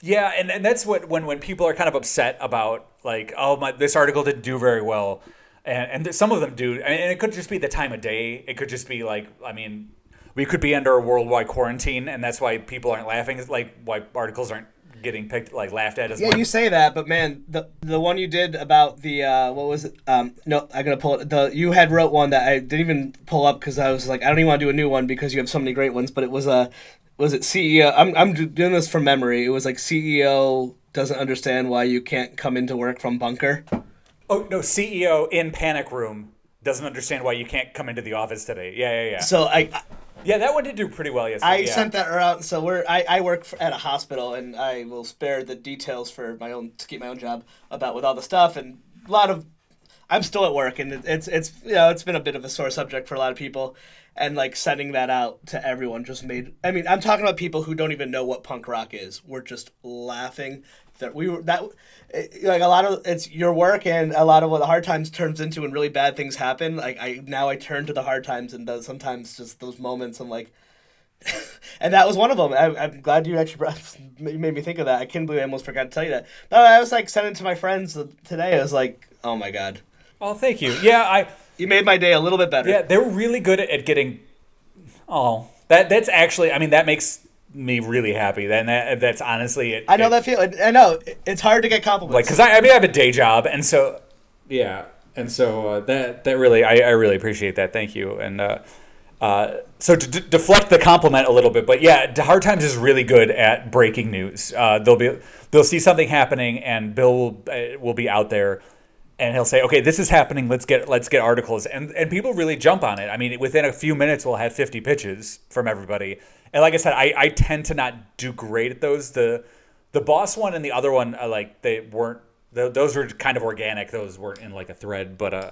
yeah, and, and that's what when when people are kind of upset about like oh my this article didn't do very well, and and th- some of them do, and, and it could just be the time of day. It could just be like I mean, we could be under a worldwide quarantine, and that's why people aren't laughing. It's like why articles aren't getting picked like laughed at as
Yeah,
much.
you say that, but man, the the one you did about the uh, what was it? Um, no, i'm gonna pull it. The you had wrote one that I didn't even pull up because I was like, I don't even want to do a new one because you have so many great ones. But it was a, was it CEO? I'm I'm doing this from memory. It was like CEO doesn't understand why you can't come into work from bunker.
Oh no, CEO in panic room doesn't understand why you can't come into the office today. Yeah, yeah, yeah.
So I
Yeah, that one did do pretty well yesterday.
I
yeah.
sent that around. So we're I, I work for, at a hospital, and I will spare the details for my own to keep my own job about with all the stuff and a lot of. I'm still at work, and it, it's it's you know it's been a bit of a sore subject for a lot of people, and like sending that out to everyone just made. I mean, I'm talking about people who don't even know what punk rock is. We're just laughing that we were that eh, like a lot of it's your work and a lot of what the hard times turns into when really bad things happen. Like I now I turn to the hard times and those sometimes just those moments I'm like *laughs* and that was one of them. I, I'm glad you actually brought, *laughs* made me think of that. I can't believe I almost forgot to tell you that. No, I was like sending to my friends today. I was like, oh my god,
Oh, thank you. Yeah, I
you made my day a little bit better.
yeah they're really good at, getting. Oh, that that's actually. I mean, that makes me really happy. Then that that's honestly it.
I know
it-
that feel. I know it's hard to get compliments.
like because I, I mean I have a day job and so yeah and so uh, that that really I, I really appreciate that thank you and uh, uh, so to d- deflect the compliment a little bit but yeah hard times is really good at breaking news uh, they'll be they'll see something happening and bill will, uh, will be out there and he'll say okay this is happening. Let's get let's get articles. And and people really jump on it. I mean within a few minutes we'll have 50 pitches from everybody. And like i said i, I tend to not do great at those. The the boss one and the other one uh, like they weren't th- those were kind of organic. Those weren't in like a thread. But uh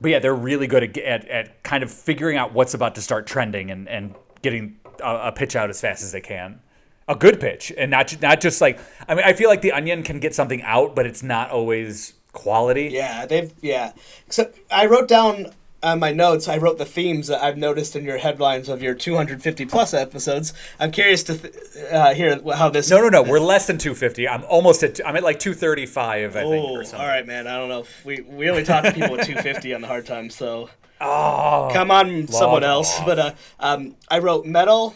but yeah they're really good at, at, at kind of figuring out what's about to start trending and and getting a, a pitch out as fast as they can. A good pitch. And not not just like i mean i feel like the onion can get something out but it's not always quality
Yeah, they've yeah. So I wrote down on my notes, I wrote the themes that I've noticed in your headlines of your 250 plus episodes. I'm curious to th- uh, hear how this.
No, no, no. We're less than 250. I'm almost at. I'm at like 235, I think,
Oh,
or something.
all right, man. I don't know. We we only talk to people with 250 on the hard times, so *laughs*
Oh,
come on, someone else.
off.
But uh, um, I wrote metal.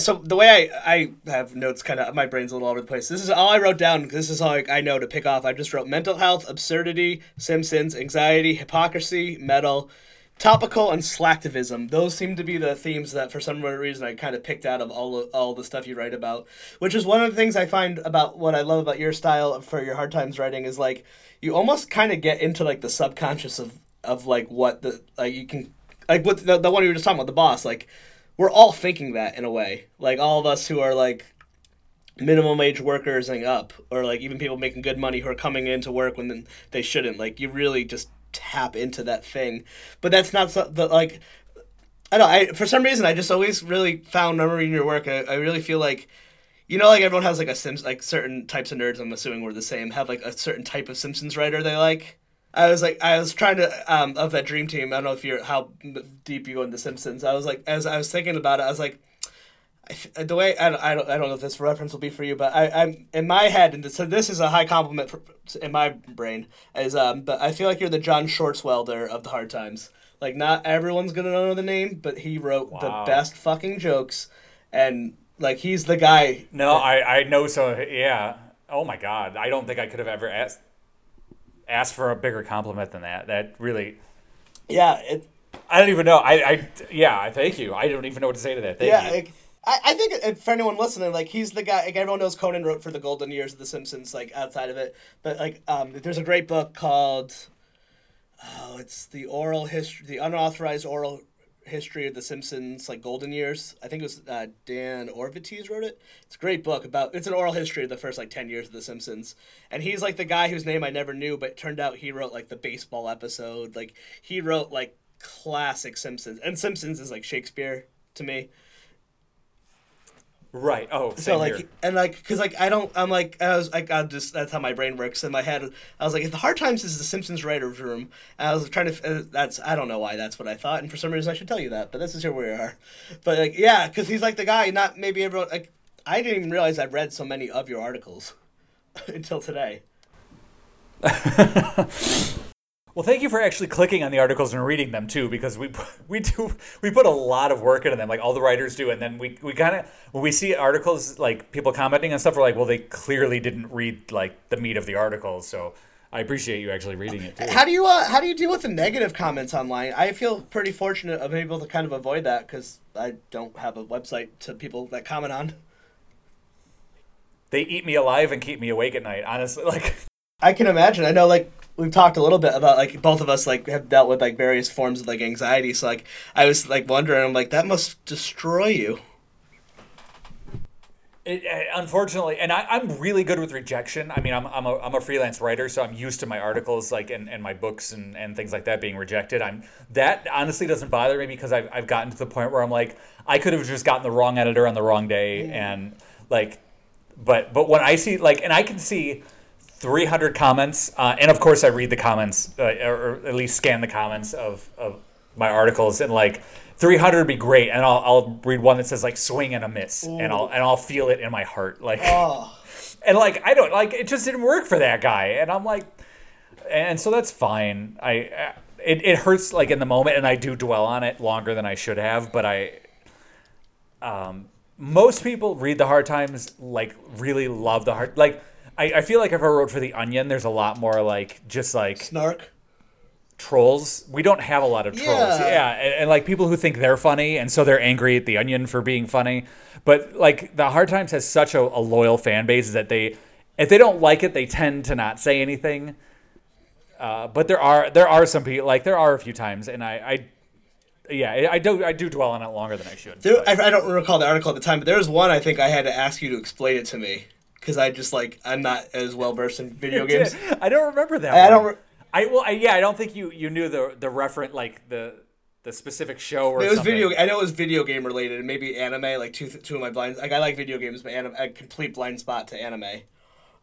So the way I, I have notes kind of my brain's a little all over the place. This is all I wrote down. This is all I, I know to pick off. I just wrote mental health, absurdity, Simpsons, anxiety, hypocrisy, metal, topical, and slacktivism. Those seem to be the themes that for some reason I kind of picked out of all of, all the stuff you write about. Which is one of the things I find about what I love about your style for your hard times writing is like you almost kind of get into like the subconscious of of like what the like you can like what the, the one you were just talking about the boss like we're all thinking that in a way. Like all of us who are like minimum wage workers and up or like even people making good money who are coming into work when they shouldn't. Like you really just tap into that thing. But that's not so, the like i don't i for some reason i just always really found reading your work. I, I really feel like you know like everyone has like a sims like certain types of nerds i'm assuming we're the same have like a certain type of simpsons writer they like I was like, I was trying to um of that dream team. I don't know if you're how deep you go into Simpsons. I was like, as I was thinking about it, I was like, I the way I don't, I don't I don't know if this reference will be for you, but I I'm in my head, and so this is a high compliment for, in my brain. Is um, but I feel like you're the John Swartzwelder of the hard times. Like not everyone's gonna know the name, but he wrote
Wow.
the best fucking jokes, and like he's the guy.
no, I I know. So yeah. Oh my God, I don't think I could have ever asked asked for a bigger compliment than that. That really.
Yeah, it,
I don't even know. I, I yeah. Thank you. I don't even know what to say to that. Thank
yeah,
you.
like, I, I think for anyone listening, like he's the guy. Like everyone knows Conan wrote for the golden years of The Simpsons. Like outside of it, but like um, there's a great book called oh, it's the oral history, the unauthorized oral history of The Simpsons, like golden years. I think it was uh, Dan Orvites wrote it. It's a great book about. It's an oral history of the first like ten years of The Simpsons, and he's like the guy whose name I never knew, but it turned out he wrote like the baseball episode. Like he wrote like classic Simpsons, and Simpsons is like Shakespeare to me.
Right. Oh, same
So like
here.
and like because like I don't I'm like I was like I just that's how my brain works in my head I was like if the hard times is the Simpsons writers room I was trying to uh, that's I don't know why that's what I thought and for some reason I should tell you that but this is here we are but like yeah because he's like the guy not maybe everyone like I didn't even realize I'd read so many of your articles *laughs* until today *laughs*
Well, thank you for actually clicking on the articles and reading them too, because we *laughs* we do we put a lot of work into them, like all the writers do, and then we we kind of when we see articles like people commenting and stuff, we're like, well, they clearly didn't read like the meat of the article, so I appreciate you actually reading it too.
how do you uh, how do you deal with the negative comments online I feel pretty fortunate of being able to kind of avoid that because I don't have a website to people that comment on
They eat me alive and keep me awake at night. Honestly, *laughs* like
I can imagine. I know, like we've talked a little bit about, like both of us, like have dealt with like various forms of like anxiety. So like I was like wondering, I'm like that must destroy you.
It, uh, unfortunately, and I, I'm really good with rejection. I mean, I'm, I'm, a, I'm a freelance writer, so I'm used to my articles, like and, and my books and, and things like that being rejected. I'm that honestly doesn't bother me because I've, I've gotten to the point where I'm like, I could have just gotten the wrong editor on the wrong day, and like, but but when I see like, and I can see 300 comments, uh, and of course I read the comments, uh, or, at least scan the comments of of my articles, and like 300 would be great, and I'll, I'll read one that says like swing and a miss, and I'll and I'll feel it in my heart, like,
Oh,
and like I don't like it just didn't work for that guy, and I'm like, and so that's fine. I uh, it, it hurts like in the moment, and I do dwell on it longer than I should have, but I. Um, most people read the hard times like really love the hard like I, I feel like if I wrote for the Onion, there's a lot more like just like
snark.
trolls. We don't have a lot of trolls.
Yeah.
Yeah, and, and like people who think they're funny, and so they're angry at the Onion for being funny. But like the Hard Times has such a, a loyal fan base that they, if they don't like it, they tend to not say anything. Uh, but there are there are some people like there are a few times, and I, I yeah, I do I do dwell on it longer than I should.
There, I, I don't recall the article at the time, but there was one I think I had to ask you to explain it to me because I just like I'm not as well versed in *laughs* video games.
I don't remember that.
I don't re-
I well, I, yeah, I don't think you you knew the the referent like the the specific show or
It was
something.
video. I know it was video game related, and maybe anime. Like two, two of my blinds. Like I like video games, but anime, a complete blind spot to anime.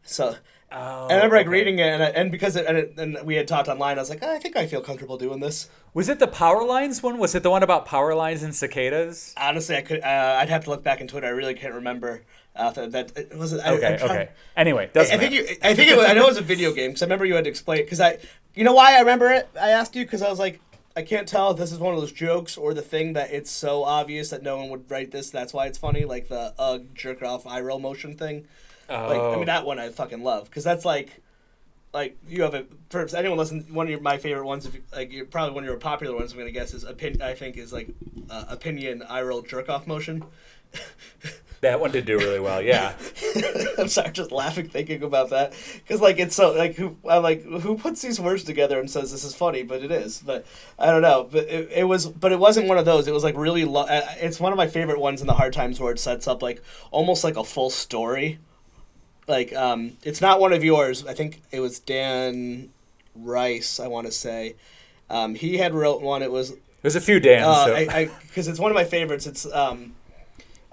So
Oh,
I remember like
okay.
reading it, and, I, and because it, and, it, and we had talked online, I was like, oh, I think I feel comfortable doing this.
Was it the power lines one? Was it the one about power lines and cicadas?
Honestly, I could. Uh, I'd have to look back into it. I really can't remember. Uh, that, that it was. I,
Okay, okay. Anyway, doesn't
I think
matter.
you. I think it was, I know it was a video game because I remember you had to explain it. Because I, you know why I remember it? I asked you because I was like, I can't tell if this is one of those jokes or the thing that it's so obvious that no one would write this. That's why it's funny, like the ugh jerk off eye roll motion thing. Like I
Oh.
mean that one I fucking love because that's like, like you have a for anyone listen one of your, my favorite ones if you, like you're probably one of your popular ones I'm gonna guess is opinion I think is like uh, opinion eye roll jerk off motion. *laughs*
That one did do really well. Yeah. *laughs*
I'm sorry, just laughing thinking about that because like it's so like who I'm like who puts these words together and says this is funny, but it is. But I don't know. But it, it was, but it wasn't one of those. It was like really. Lo- uh, it's one of my favorite ones in the hard times where it sets up like almost like a full story. Like um, it's not one of yours. I think it was Dan Rice. I want to say. Um, he had wrote one. It was
There's a few Dan's.
uh,
so.
I because it's one of my favorites. It's um,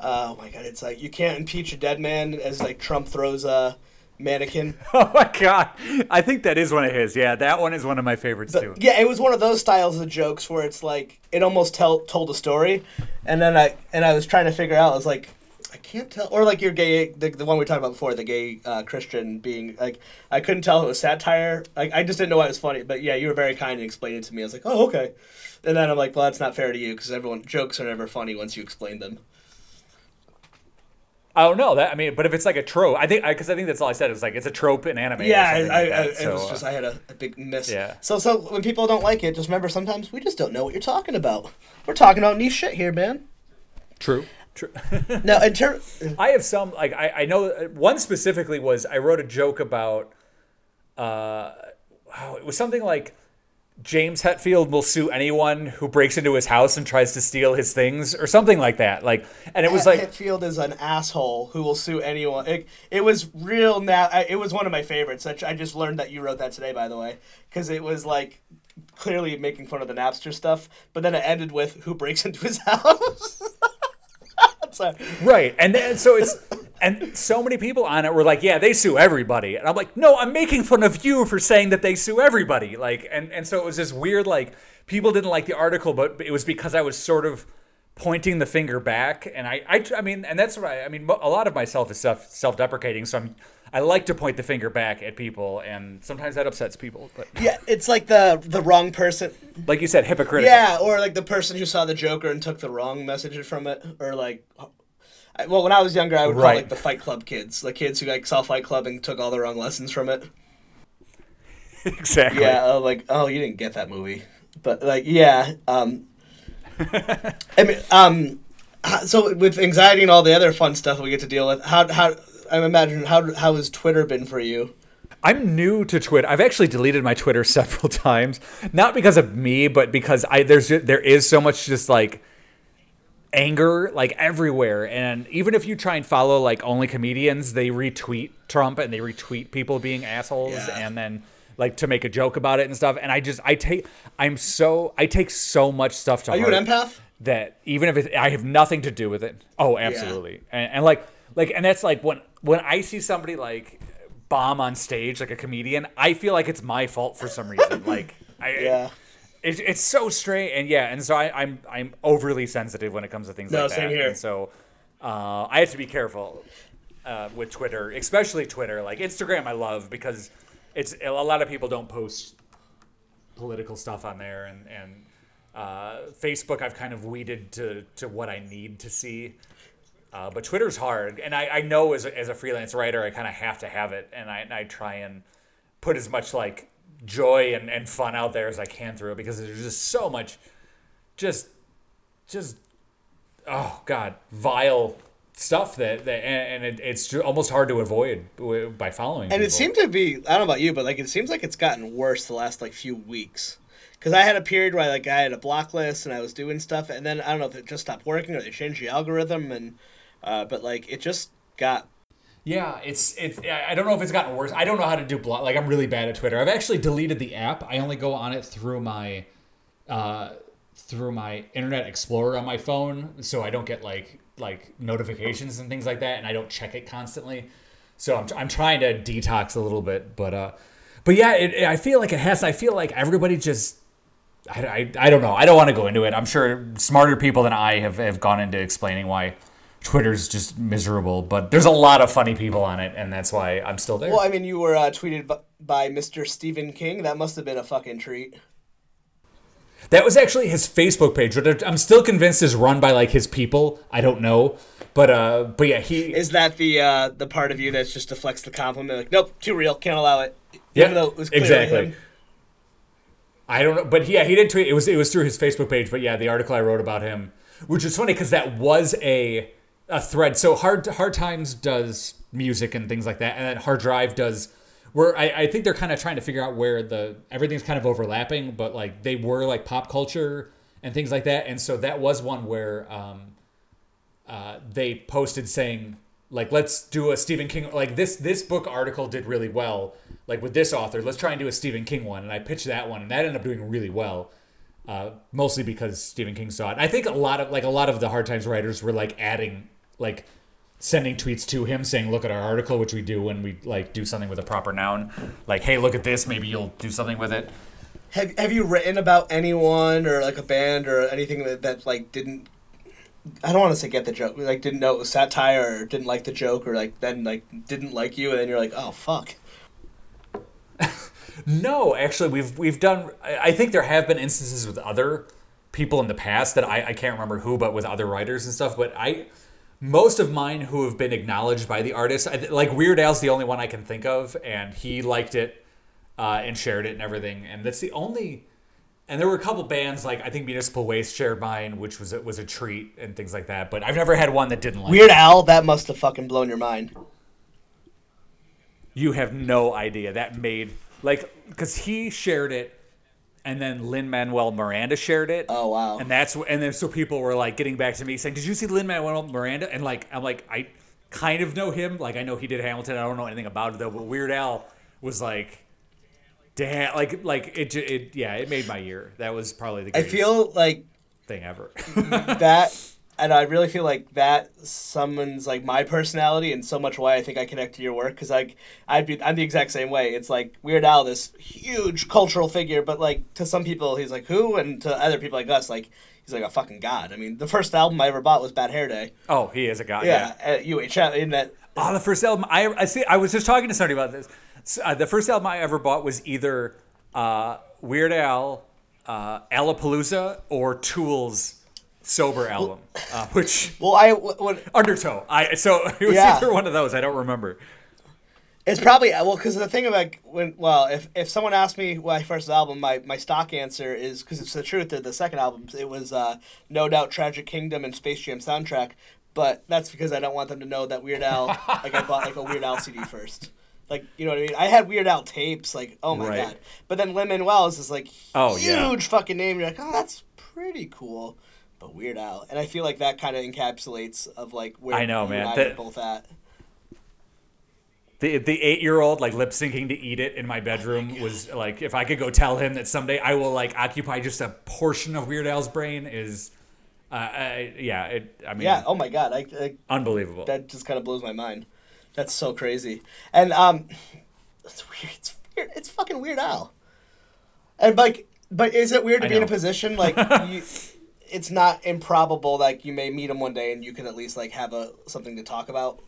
uh, oh my god, it's like you can't impeach a dead man as like Trump throws a mannequin. *laughs*
oh my god. I think that is one of his. Yeah, that one is one of my favorites too.
Yeah, it was one of those styles of jokes where it's like it almost tell told a story, and then I and I was trying to figure out. I was like. I can't tell, or like your gay, the, the one we talked about before, the gay uh, Christian being like, I couldn't tell if it was satire. Like, I just didn't know why it was funny. But yeah, you were very kind and explained it to me. I was like, oh okay, and then I'm like, well, that's not fair to you because everyone jokes are never funny once you explain them.
I don't know that. I mean, but if it's like a trope, I think because I, think that's all I said. It was like it's a trope in anime.
Yeah, I,
something
I,
like that,
I, it was
uh,
just I had a, a big miss.
Yeah.
So so when people don't like it, just remember sometimes we just don't know what you're talking about. We're talking about niche shit here, man.
true. True. *laughs*
Now in ter-
I have some like I, I know uh, one specifically was I wrote a joke about uh oh, it was something like James Hetfield will sue anyone who breaks into his house and tries to steal his things or something like that. Like and it was like
Hetfield is an asshole who will sue anyone. It, it was real. Now it was one of my favorites. I, just learned that you wrote that today, by the way, because it was like clearly making fun of the Napster stuff, but then it ended with who breaks *laughs* into his house. *laughs* Sorry.
Right. And then so it's and so many people on it were like, yeah, they sue everybody. And I'm like, no, I'm making fun of you for saying that they sue everybody. Like and and so it was this weird like people didn't like the article, but it was because I was sort of pointing the finger back and I I, I mean and that's what I I mean a lot of myself is self self-deprecating so I'm I like to point the finger back at people and sometimes that upsets people but
Yeah, it's like the the wrong person.
like you said hypocritical
Yeah, or like the person who saw the Joker and took the wrong message from it, or like, well, when I was younger, I would call like the Fight Club kids, the kids who like saw Fight Club and took all the wrong lessons from it. *laughs*
exactly
Yeah, uh, like, oh, you didn't get that movie, but like, yeah, um, *laughs* I mean, um, so with anxiety and all the other fun stuff we get to deal with, how how I imagine how how has Twitter been for you?
I'm new to Twitter. I've actually deleted my Twitter *laughs* several times, not because of me, but because I there's there is so much just like anger like everywhere and even if you try and follow like only comedians they retweet trump and they retweet people being assholes
Yeah.
and then like to make a joke about it and stuff and i just i take i'm so i take so much stuff to
Are you
heart
an empath?
that even if it, I have nothing to do with it. Oh, absolutely. And, and like like and that's like when when I see somebody like bomb on stage like a comedian, I feel like it's my fault for some reason. like I
Yeah.
It's, it's so strange and yeah, and so I, I'm I'm overly sensitive when it comes to things
No,
like
same
that.
here.
And so uh, I have to be careful uh, with Twitter, especially Twitter. Like Instagram, I love because it's a lot of people don't post political stuff on there, and and uh, Facebook I've kind of weeded to to what I need to see. Uh, but Twitter's hard, and I, I know as a, as a freelance writer, I kind of have to have it, and I, and I try and put as much like joy and, and fun out there as I can through it because there's just so much, just, just, oh god, vile stuff that, that and, and it, it's almost hard to avoid by following.
And it
people.
seemed to be I don't know about you, but like it seems like it's gotten worse the last like few weeks. Because I had a period where like I had a block list and I was doing stuff, and then I don't know if it just stopped working or they changed the algorithm, and uh, but like it just got
Yeah, it's it's. I don't know if it's gotten worse. I don't know how to do block. Like I'm really bad at Twitter. I've actually deleted the app. I only go on it through my, uh, through my Internet Explorer on my phone, so I don't get like like notifications and things like that, and I don't check it constantly. So I'm, I'm trying to detox a little bit, but uh, but yeah, it, it- I feel like it has. I feel like everybody just. I, I, I don't know. I don't want to go into it. I'm sure smarter people than I have, have gone into explaining why Twitter's just miserable, but there's a lot of funny people on it, and that's why I'm still there.
Well, I mean, you were uh, tweeted b- by Mr. Stephen King. That must have been a fucking treat.
That was actually his Facebook page. which I'm still convinced is run by like his people. I don't know, but uh, but yeah, he
Is that the uh, the part of you that's just deflects the compliment? Like, nope, too real, can't allow it.
yeah
Even though it was
exactly.
him.
I don't know, but yeah, he did tweet. It was it was through his Facebook page, but yeah, the article I wrote about him, which is funny because that was a a thread. So hard hard times does music and things like that, and then hard drive does. Where I, I think they're kind of trying to figure out where the everything's kind of overlapping, but like they were like pop culture and things like that, and so that was one where um, uh, they posted saying like let's do a Stephen King like this this book article did really well like with this author let's try and do a Stephen King one and I pitched that one and that ended up doing really well uh, mostly because Stephen King saw it I think a lot of like a lot of the hard times writers were like adding like sending tweets to him saying look at our article which we do when we like do something with a proper noun like hey look at this maybe you'll do something with it
Have Have you written about anyone or like a band or anything that, that like didn't? I don't want to say get the joke. Like didn't know it was satire or didn't like the joke or like then like didn't like you and then you're like oh fuck. *laughs*
No, actually, we've we've done. I think there have been instances with other people in the past that I, I can't remember who, but with other writers and stuff. But I, most of mine who have been acknowledged by the artist, I, like Weird Al's the only one I can think of, and he liked it uh, and shared it and everything. And that's the only. And there were a couple bands like I think Municipal Waste shared mine, which was a, was a treat and things like that. But I've never had one that didn't like. it.
Weird Al, that must have fucking blown your mind.
You have no idea. That made like because he shared it, and then Lin Manuel Miranda shared it.
Oh wow.
And that's and then so people were like getting back to me saying, "Did you see Lin Manuel Miranda?" And like I'm like I kind of know him. Like I know he did Hamilton. I don't know anything about it though. But Weird Al was like, damn, like like it. It yeah, it made my year. That was probably the
I feel like
thing ever. *laughs*
that and I really feel like that summons like my personality and so much why I think I connect to your work because like I'd be I'm the exact same way. It's like Weird Al, this huge cultural figure, but like to some people he's like who, and to other people like us, like he's like a fucking god. I mean, the first album I ever bought was Bad Hair Day.
oh, he is a guy.
Yeah, at UHF in that.
Oh, the first album I I see. I was just talking to somebody about this. S- Uh, the first album I ever bought was either uh, Weird Al, uh, Alapalooza, or Tool's sober album, uh, which
Well, I when
Undertow. I so *laughs* it was
Yeah.
either one of those. I don't remember.
It's probably well because the thing about when well if, if someone asked me my first album my, my stock answer is because it's the truth that the second album it was uh, no doubt Tragic Kingdom and Space Jam soundtrack but that's because I don't want them to know that Weird Al like I bought like a Weird Al CD first like you know what I mean I had Weird Al tapes like oh my
Right.
god but then Lin Manuel is this like
Oh,
huge
yeah.
fucking name you're like oh that's pretty cool but Weird Al and I feel like that kind of encapsulates of like where
I know, man.
I were both at
The the eight year old like lip syncing to "Eat It" in my bedroom was like if I could go tell him that someday I will like occupy just a portion of Weird Al's brain is, uh, I, yeah, it. I mean,
yeah oh my god I, I
unbelievable.
that just kind of blows my mind. That's so crazy. And um, it's weird. It's weird. It's fucking Weird Al. And like, but is it weird to be in a position like *laughs* you? It's not improbable like you may meet him one day and you can at least like have a something to talk about.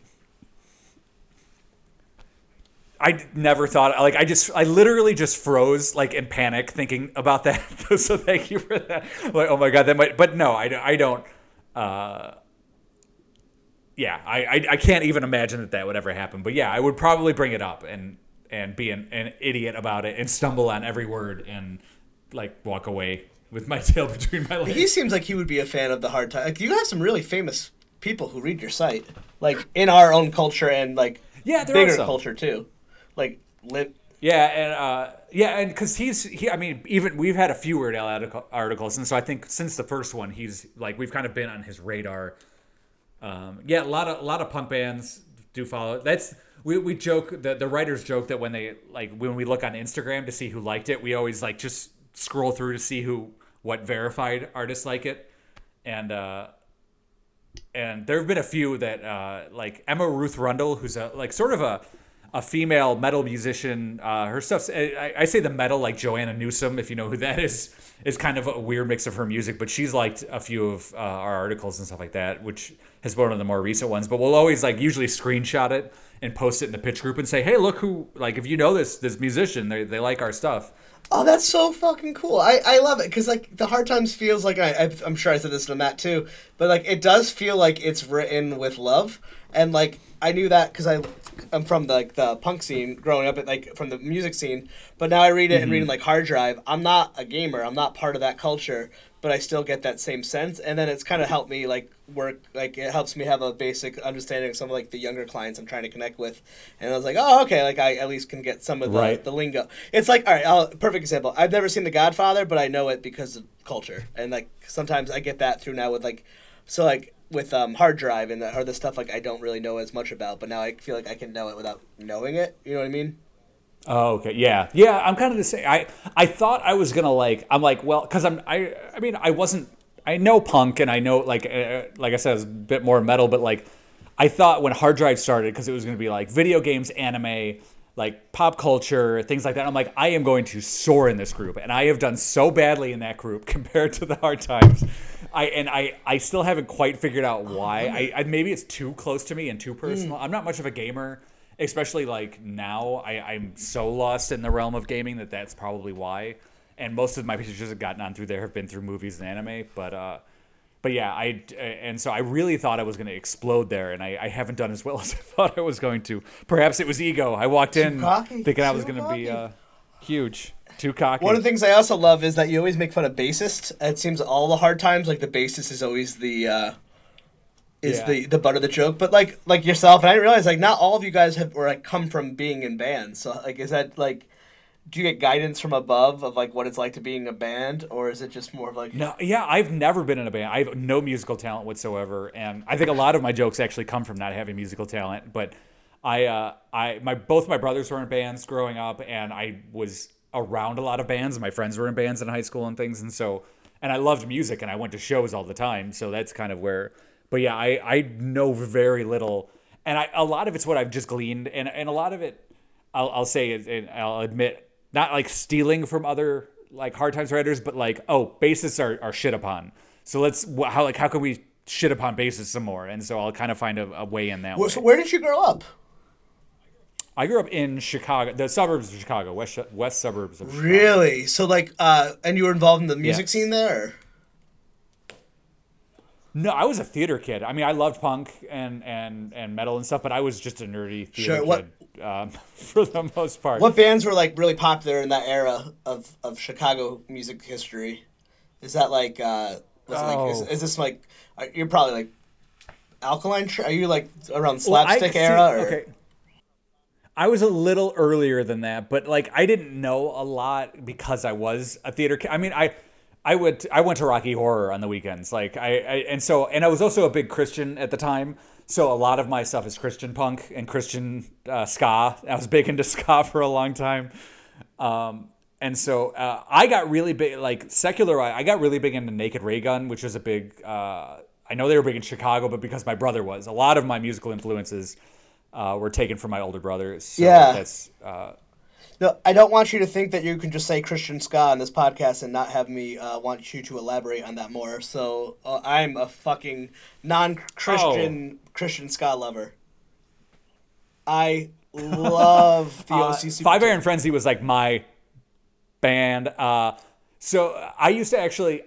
I never thought like I just I literally just froze like in panic thinking about that. *laughs* so thank you for that. Like oh my god, that might. But no, I, I don't. Uh, yeah, I, I I can't even imagine that that would ever happen. But yeah, I would probably bring it up and and be an, an idiot about it and stumble on every word and like walk away with my *laughs* tail between my legs.
He seems like he would be a fan of the hard time. Like, you have some really famous people who read your site, like in our own culture and like
Yeah,
bigger culture too. Like lit.
Yeah, and uh, yeah, and because he's he, I mean, even we've had a few Weird Al article, articles, and so I think since the first one, he's like we've kind of been on his radar. Um, yeah, a lot of a lot of punk bands do follow. That's we, we joke the the writers joke that when they like when we look on Instagram to see who liked it, we always like just scroll through to see who what verified artists like it, and uh, and there have been a few that uh, like Emma Ruth Rundle, who's a like sort of a a female metal musician. Uh, her stuff's I, I say the metal like Joanna Newsom, if you know who that is, is kind of a weird mix of her music. But she's liked a few of uh, our articles and stuff like that, which has been one of the more recent ones. But we'll always like usually screenshot it and post it in the pitch group and say, hey, look who like if you know this this musician, they they like our stuff.
Oh, that's so fucking cool. I, I love it because like the hard times feels like I, I I'm sure I said this to Matt too, but like it does feel like it's written with love, and like I knew that because I I'm from the, like the punk scene growing up, at, like from the music scene. But now I read it and reading mm-hmm. like Hard Drive. I'm not a gamer. I'm not part of that culture, but I still get that same sense. And then it's kind of helped me like work. Like it helps me have a basic understanding of some of like the younger clients I'm trying to connect with. And I was like, oh okay, like I at least can get some of the
Right.
the lingo. It's like all right, I'll, perfect example. I've never seen The Godfather, but I know it because of culture. And like sometimes I get that through now with like so like with um, hard drive and the, or the stuff like I don't really know as much about, but now I feel like I can know it without knowing it. You know what I mean?
Oh, okay. Yeah. Yeah, I'm kind of the same. I I thought I was going to like I'm like, well, cuz I'm I I mean, I wasn't I know punk and I know like uh, like I said it was a bit more metal, but like I thought when hard drive started cuz it was going to be like video games, anime, like pop culture, things like that. I'm like, I am going to soar in this group, and I have done so badly in that group *laughs* compared to the hard times. I and I I still haven't quite figured out why. I, I maybe it's too close to me and too personal. I'm not much of a gamer, especially like now. I I'm so lost in the realm of gaming that that's probably why. And most of my pictures have gotten on through there have been through movies and anime, but uh but yeah, I and so I really thought I was going to explode there, and I, I haven't done as well *laughs* as I thought I was going to. Perhaps it was ego. I walked in
cocky,
thinking I was going to be uh, huge, too cocky.
One of the things I also love is that you always make fun of bassist. It seems all the hard times, like the bassist is always the uh, is
Yeah.
the the butt of the joke. But like like yourself, and I didn't realize like not all of you guys have or like come from being in bands. So like, is that like? Do you get guidance from above of like what it's like to be in a band, or is it just more of like
No, yeah, I've never been in a band. I have no musical talent whatsoever, and I think a lot of my jokes actually come from not having musical talent. But I, uh, I, my both my brothers were in bands growing up, and I was around a lot of bands. My friends were in bands in high school and things, and so, and I loved music, and I went to shows all the time. So that's kind of where. But yeah, I, I know very little, and I a lot of it's what I've just gleaned, and and a lot of it, I'll, I'll say, and I'll admit, not like stealing from other like hard times writers, but like oh, bassists are, are shit upon. So let's how like how can we shit upon bassists some more? And so I'll kind of find a, a way in that
Well,
way.
so where did you grow up?
I grew up in Chicago, the suburbs of Chicago, west west suburbs of Chicago.
Really? So like, uh, and you were involved in the music
Yes.
scene there?
No, I was a theater kid. I mean, I loved punk and and and metal and stuff, but I was just a nerdy theater
Sure, what-
kid um, *laughs* for the most part.
What bands were like really popular in that era of, of Chicago music history? Is that like uh was it like is,
Oh.
is this like you're probably like Alkaline are you like around
Well, I-
slapstick
see,
era or
Okay. I was a little earlier than that, but like I didn't know a lot because I was a theater kid. I mean, I I went I went to Rocky Horror on the weekends, like I, I and so and I was also a big Christian at the time. So a lot of my stuff is Christian punk and Christian uh, ska. I was big into *laughs* ska for a long time. Um, and so uh, I got really big, like secular. I got really big into Naked Raygun, which was a big. Uh, I know they were big in Chicago, but because my brother was, a lot of my musical influences uh, were taken from my older brothers. So
Yeah.
that's uh,
No, I don't want you to think that you can just say Christian ska on this podcast and not have me uh, want you to elaborate on that more. So uh, I'm a fucking non-Christian
Oh.
Christian ska lover. I love *laughs* the
Uh, Five Iron Frenzy was like my band. Uh, so I used to actually.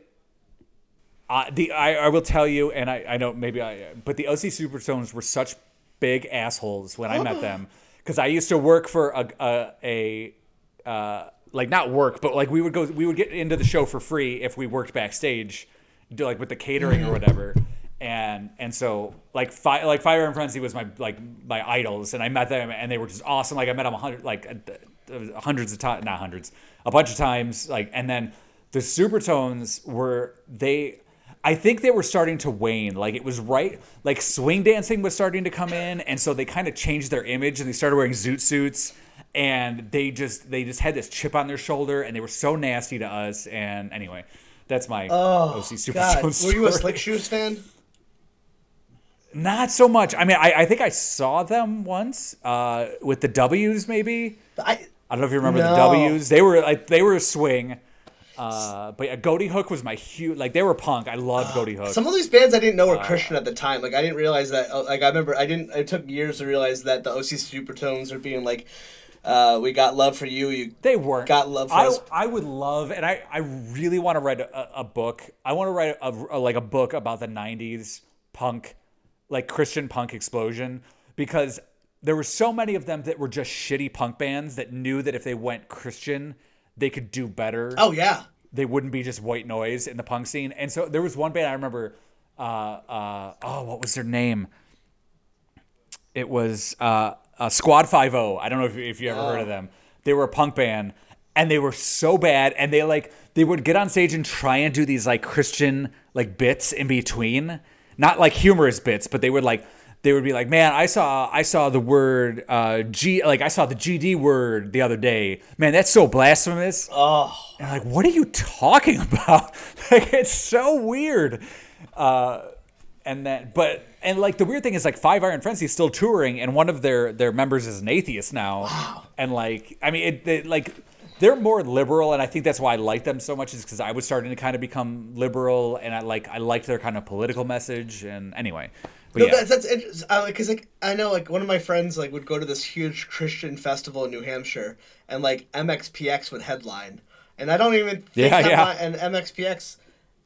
Uh, the I, I will tell you, and I, I know maybe I, but the OC Supertones were such big assholes when I met *gasps* them because I used to work for a a, a uh, like not work, but like we would go, we would get into the show for free if we worked backstage, do like with the catering or whatever. And and so like fi- like Five Iron Frenzy was my like my idols, and I met them, and they were just awesome. Like I met them a hundred like hundreds of times, not hundreds, a bunch of times. Like and then the Supertones were they. I think they were starting to wane. Like it was right, like swing dancing was starting to come in, and so they kind of changed their image and they started wearing zoot suits, and they just they just had this chip on their shoulder, and they were so nasty to us. And anyway, that's my OC
God,
Supertones
were you a. Slick Shoes fan?
Not so much. I mean, I, I think I saw them once uh, with the W's, maybe.
I
I don't know if you remember the W's. They were like they were a swing. Uh, but yeah, Ghoti Hook was my huge. Like they were punk. I loved Ghoti Hook.
some of these bands I didn't know
Uh,
were Christian at the time. Like I didn't realize that. uh, Like I remember I didn't. It took years to realize that the OC Supertones are being like, uh, "We got love for you." You
They weren't.
Got love for
I,
us.
I would love, and I, I really want to write a, a book. I want to write a, a- like a book about the '90s punk, like Christian punk explosion, because there were so many of them that were just shitty punk bands that knew that if they went Christian, they could do better.
Oh yeah.
They wouldn't be just white noise in the punk scene. And so there was one band I remember. Uh, uh, oh, what was their name? It was uh, uh, Squad Five O. I don't know if, if you ever heard of them. They were a punk band, and they were so bad. And they like they would get on stage and try and do these like Christian like bits in between, not like humorous bits, but they would like they would be like, "Man, I saw I saw the word uh, G like I saw the GD word the other day. Man, that's so blasphemous."
Oh.
And I'm like, what are you talking *laughs* about? like, it's so weird. Uh, and then, but, and like the weird thing is, like, Five Iron Frenzy is still touring, and one of their their members is an atheist now. Wow. And like, I mean, it, it like they're more liberal, and I think that's why I like them so much is because I was starting to kind of become liberal, and I like I liked their kind of political message. And anyway, but
No,
yeah,
that's that's interesting. Because like I know like one of my friends like would go to this huge Christian festival in New Hampshire, and like MXPX would headline, and I don't even think
Yeah, yeah.
mi- and MXPX,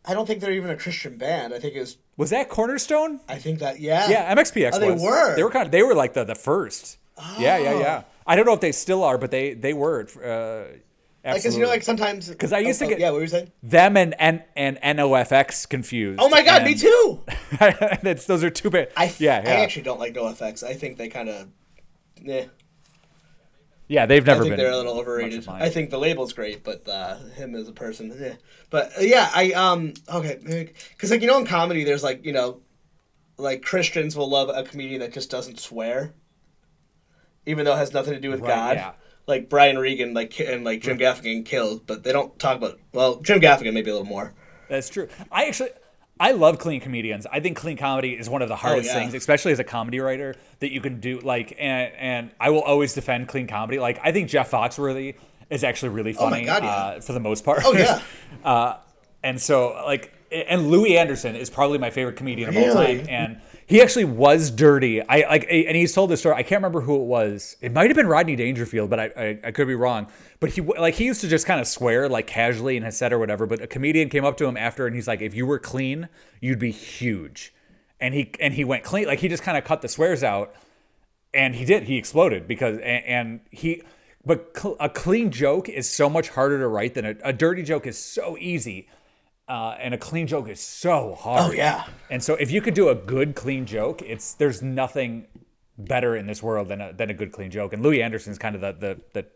I don't think they're even a Christian band. I think it was.
was that Cornerstone?
I think that yeah.
Yeah, MXPX
Oh, they
was.
were?
They were kind of. They were like the the first. Yeah, yeah,
Oh.
yeah. I don't know if they still are, but they they were. Uh,
Like, cause you know, like sometimes
because I used to
oh,
get-
Yeah, what were you saying?
them and and and NOFX confused.
Oh my god, me too. *laughs*
That's those are two bad.
I
yeah, yeah,
I actually don't like NoFX. I think they kind of. Yeah,
yeah. They've never I
think
been.
they're a little overrated. I think the label's great, but uh, him as a person, yeah. But uh, yeah, I um okay, because like you know in comedy, there's like you know, like Christians will love a comedian that just doesn't swear, even though it has nothing to do with
Right,
God.
yeah.
Like Brian Regan, like and like Jim Gaffigan killed, but they don't talk about. Well, Jim Gaffigan maybe a little more.
That's true. I actually I love clean comedians. I think clean comedy is one of the hardest
Oh, yeah.
things, especially as a comedy writer, that you can do. Like, and and I will always defend clean comedy. Like, I think Jeff Foxworthy is actually really
Oh
funny
God, yeah.
uh, for the most part.
Oh, yeah. *laughs*
uh, and so like, and Louie Anderson is probably my favorite comedian of all time, and. He actually was dirty. I like, and he's told this story. I can't remember who it was. It might have been Rodney Dangerfield, but I, I, I could be wrong. But he like he used to just kind of swear like casually in his set or whatever. But a comedian came up to him after, and he's like, "If you were clean, you'd be huge." And he and he went clean. Like he just kind of cut the swears out, and he did. He exploded because and, and he. But cl- a clean joke is so much harder to write than a, a dirty joke is so easy, uh, and a clean joke is so hard.
Oh, yeah.
And so if you could do a good clean joke, it's there's nothing better in this world than a than a good clean joke. And Louie Anderson's kind of the the, the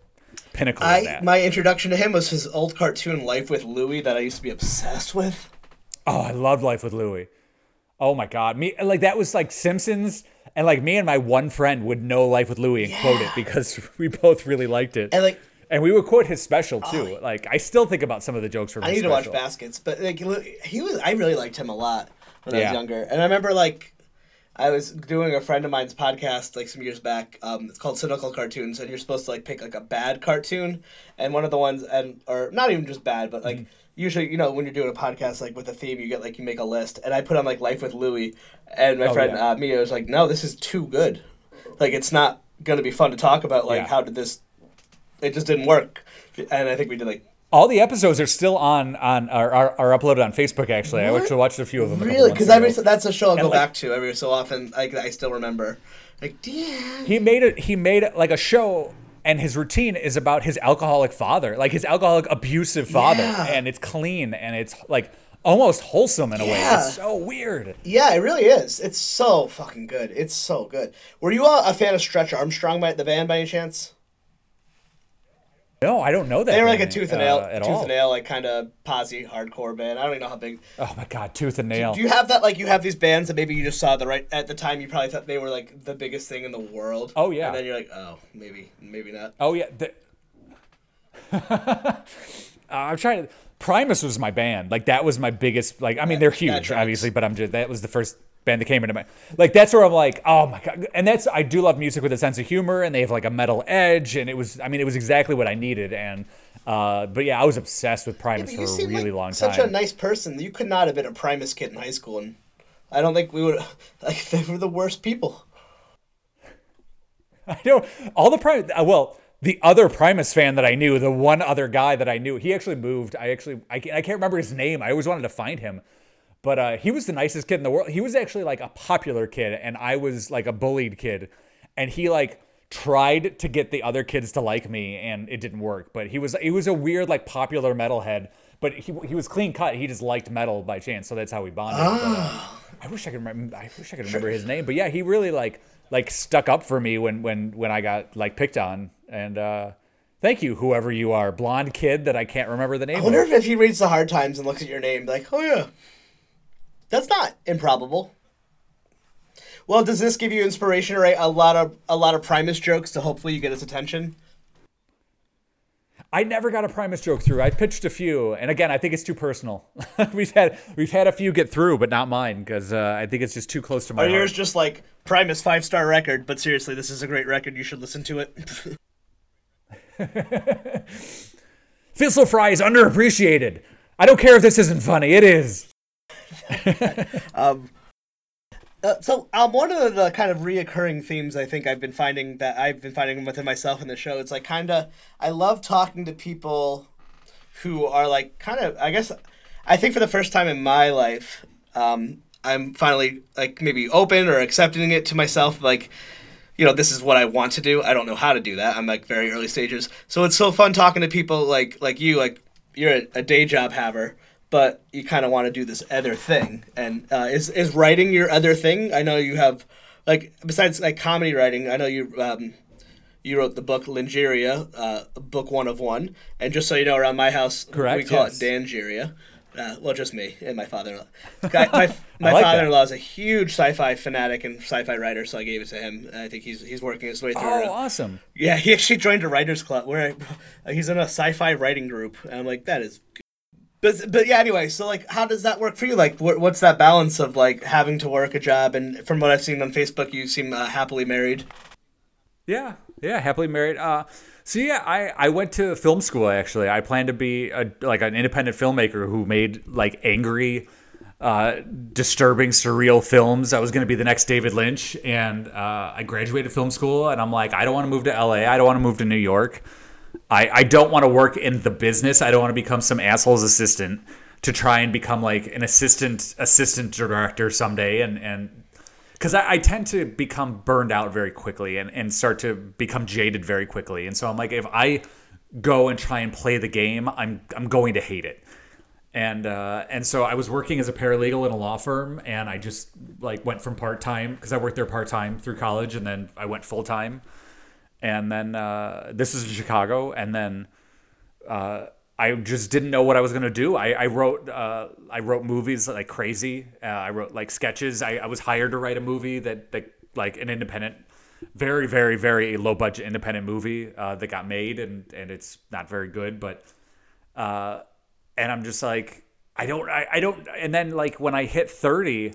pinnacle of
I
that.
my introduction to him was his old cartoon Life with Louie that I used to be obsessed with.
oh, I loved Life with Louie. Oh my god, me like that was like Simpsons, and like me and my one friend would know Life with Louie and quote it because *laughs* we both really liked it.
And like
And we would quote his special too. like I still think about some of the jokes from his special.
I need to watch. Baskets, but like he was, I really liked him a lot when I was younger. And I remember like I was doing a friend of mine's podcast like some years back. Um, it's called Cynical Cartoons, and you're supposed to like pick like a bad cartoon, and one of the ones and or not even just bad, but like. Usually, you know, when you're doing a podcast like with a theme, you get like you make a list, and I put on like Life with Louie, and my
Oh,
friend
yeah.
uh, Mia was like, "No, this is too good. Like, it's not gonna be fun to talk about. Like,
Yeah.
how did this? It just didn't work." And I think we did like
All the episodes are still on on are, are, are uploaded on Facebook. Actually, I
What?
actually watched a few of them.
Really? Because every
ago.
that's a show I'll go
like-
back to every so often. Like I still remember. Like, damn.
he made it. He made it like a show, and his routine is about his alcoholic father, like his alcoholic abusive father,
Yeah.
and it's clean and it's like almost wholesome in a way.
Yeah.
It's so weird.
Yeah, it really is. It's so fucking good. It's so good. Were you a, a fan of Stretch Armstrong by the band by any chance?
No, I don't know that.
They were like a tooth and
uh,
nail,
at
tooth
all.
and nail, like kind of posi hardcore band. I don't even know how big.
Oh my god, tooth and nail.
Do you have that? Like you have these bands that maybe you just saw the right at the time. You probably thought they were like the biggest thing in the world.
Oh, yeah.
And then you're like, oh, maybe, maybe not.
Oh yeah. The... *laughs* uh, I'm trying to. Primus was my band. Like that was my biggest. Like I mean, they're huge, obviously, but I'm just that was the first band that came into my like that's where I'm like, oh my god, and that's I do love music with a sense of humor, and they have like a metal edge, and it was I mean it was exactly what I needed, and uh, but yeah, I was obsessed with Primus
Yeah,
for a really
like
long
such
time.
Such a nice person. You could not have been a Primus kid in high school, and I don't think we would. *laughs* Like they were the worst people. *laughs*
I know all the Primus. Uh, well, the other Primus fan that I knew, the one other guy that I knew, he actually moved. I actually I can't, I can't remember his name. I always wanted to find him, but uh, he was the nicest kid in the world. He was actually like a popular kid, and I was like a bullied kid, and he like tried to get the other kids to like me, and it didn't work. But he was he was a weird like popular metalhead. But he, he was clean cut. He just liked metal by chance, so that's how we bonded. But, uh, I wish I could remember. I wish I could remember his name. But yeah, he really like like stuck up for me when when when I got like picked on. And uh, thank you, whoever you are, blonde kid that I can't remember the name.
I wonder
of.
if he reads the hard times and looks at your name like, oh yeah, that's not improbable. Well, does this give you inspiration to write a lot of a lot of Primus jokes to hopefully you get his attention?
I never got a Primus joke through. I pitched a few, and again, I think it's too personal. *laughs* we've had we've had a few get through, but not mine because uh, I think it's just too close to my
Or yours just like Primus five star record, but seriously, this is a great record. You should listen to it. *laughs*
Frizzle Fry is underappreciated. I don't care if this isn't funny. It is. *laughs*
Um, uh, so um, one of the kind of reoccurring themes I think I've been finding that I've been finding within myself in the show, it's like kind of I love talking to people who are like kind of I guess I think for the first time in my life, um, I'm finally like maybe open or accepting it to myself like. You know, this is what I want to do. I don't know how to do that. I'm like very early stages, so it's so fun talking to people like like you. Like you're a, a day job haver, but you kind of want to do this other thing. And uh, is is writing your other thing? I know you have like besides like comedy writing. I know you um, you wrote the book Lingeria, uh, book one of one. And just so you know, around my house,
Correct,
we call
yes.
it Dangeria. Uh, well, just me and my father-in-law. *laughs* Guy, my my
like
father-in-law is a huge sci-fi fanatic and sci-fi writer, so I gave it to him. I think he's he's working his way through.
Oh, awesome.
yeah, he actually joined a writers club where I, he's in a sci-fi writing group, and I'm like, that is. But but yeah, anyway, so like, how does that work for you? Like, what, what's that balance of like having to work a job, and from what I've seen on Facebook, you seem uh, happily married.
Yeah, yeah, happily married. Uh, so yeah, I, I went to film school actually. I planned to be a, like an independent filmmaker who made like angry, uh, disturbing, surreal films. I was going to be the next David Lynch, and uh, I graduated film school, and I'm like, I don't want to move to LA. I don't want to move to New York. I, I don't want to work in the business. I don't want to become some asshole's assistant to try and become like an assistant assistant director someday and and because I, I tend to become burned out very quickly and, and start to become jaded very quickly. And so I'm like, if I go and try and play the game, I'm I'm going to hate it. And uh, and so I was working as a paralegal in a law firm, and I just like went from part time because I worked there part time through college, and then I went full time. And then uh, this is in Chicago, and then uh, I just didn't know what I was gonna do. I, I wrote uh, I wrote movies like crazy. Uh, I wrote like sketches. I, I was hired to write a movie that that like an independent, very very very low budget independent movie uh, that got made and and it's not very good. But uh, and I'm just like I don't I, I don't. And then like when I hit thirty,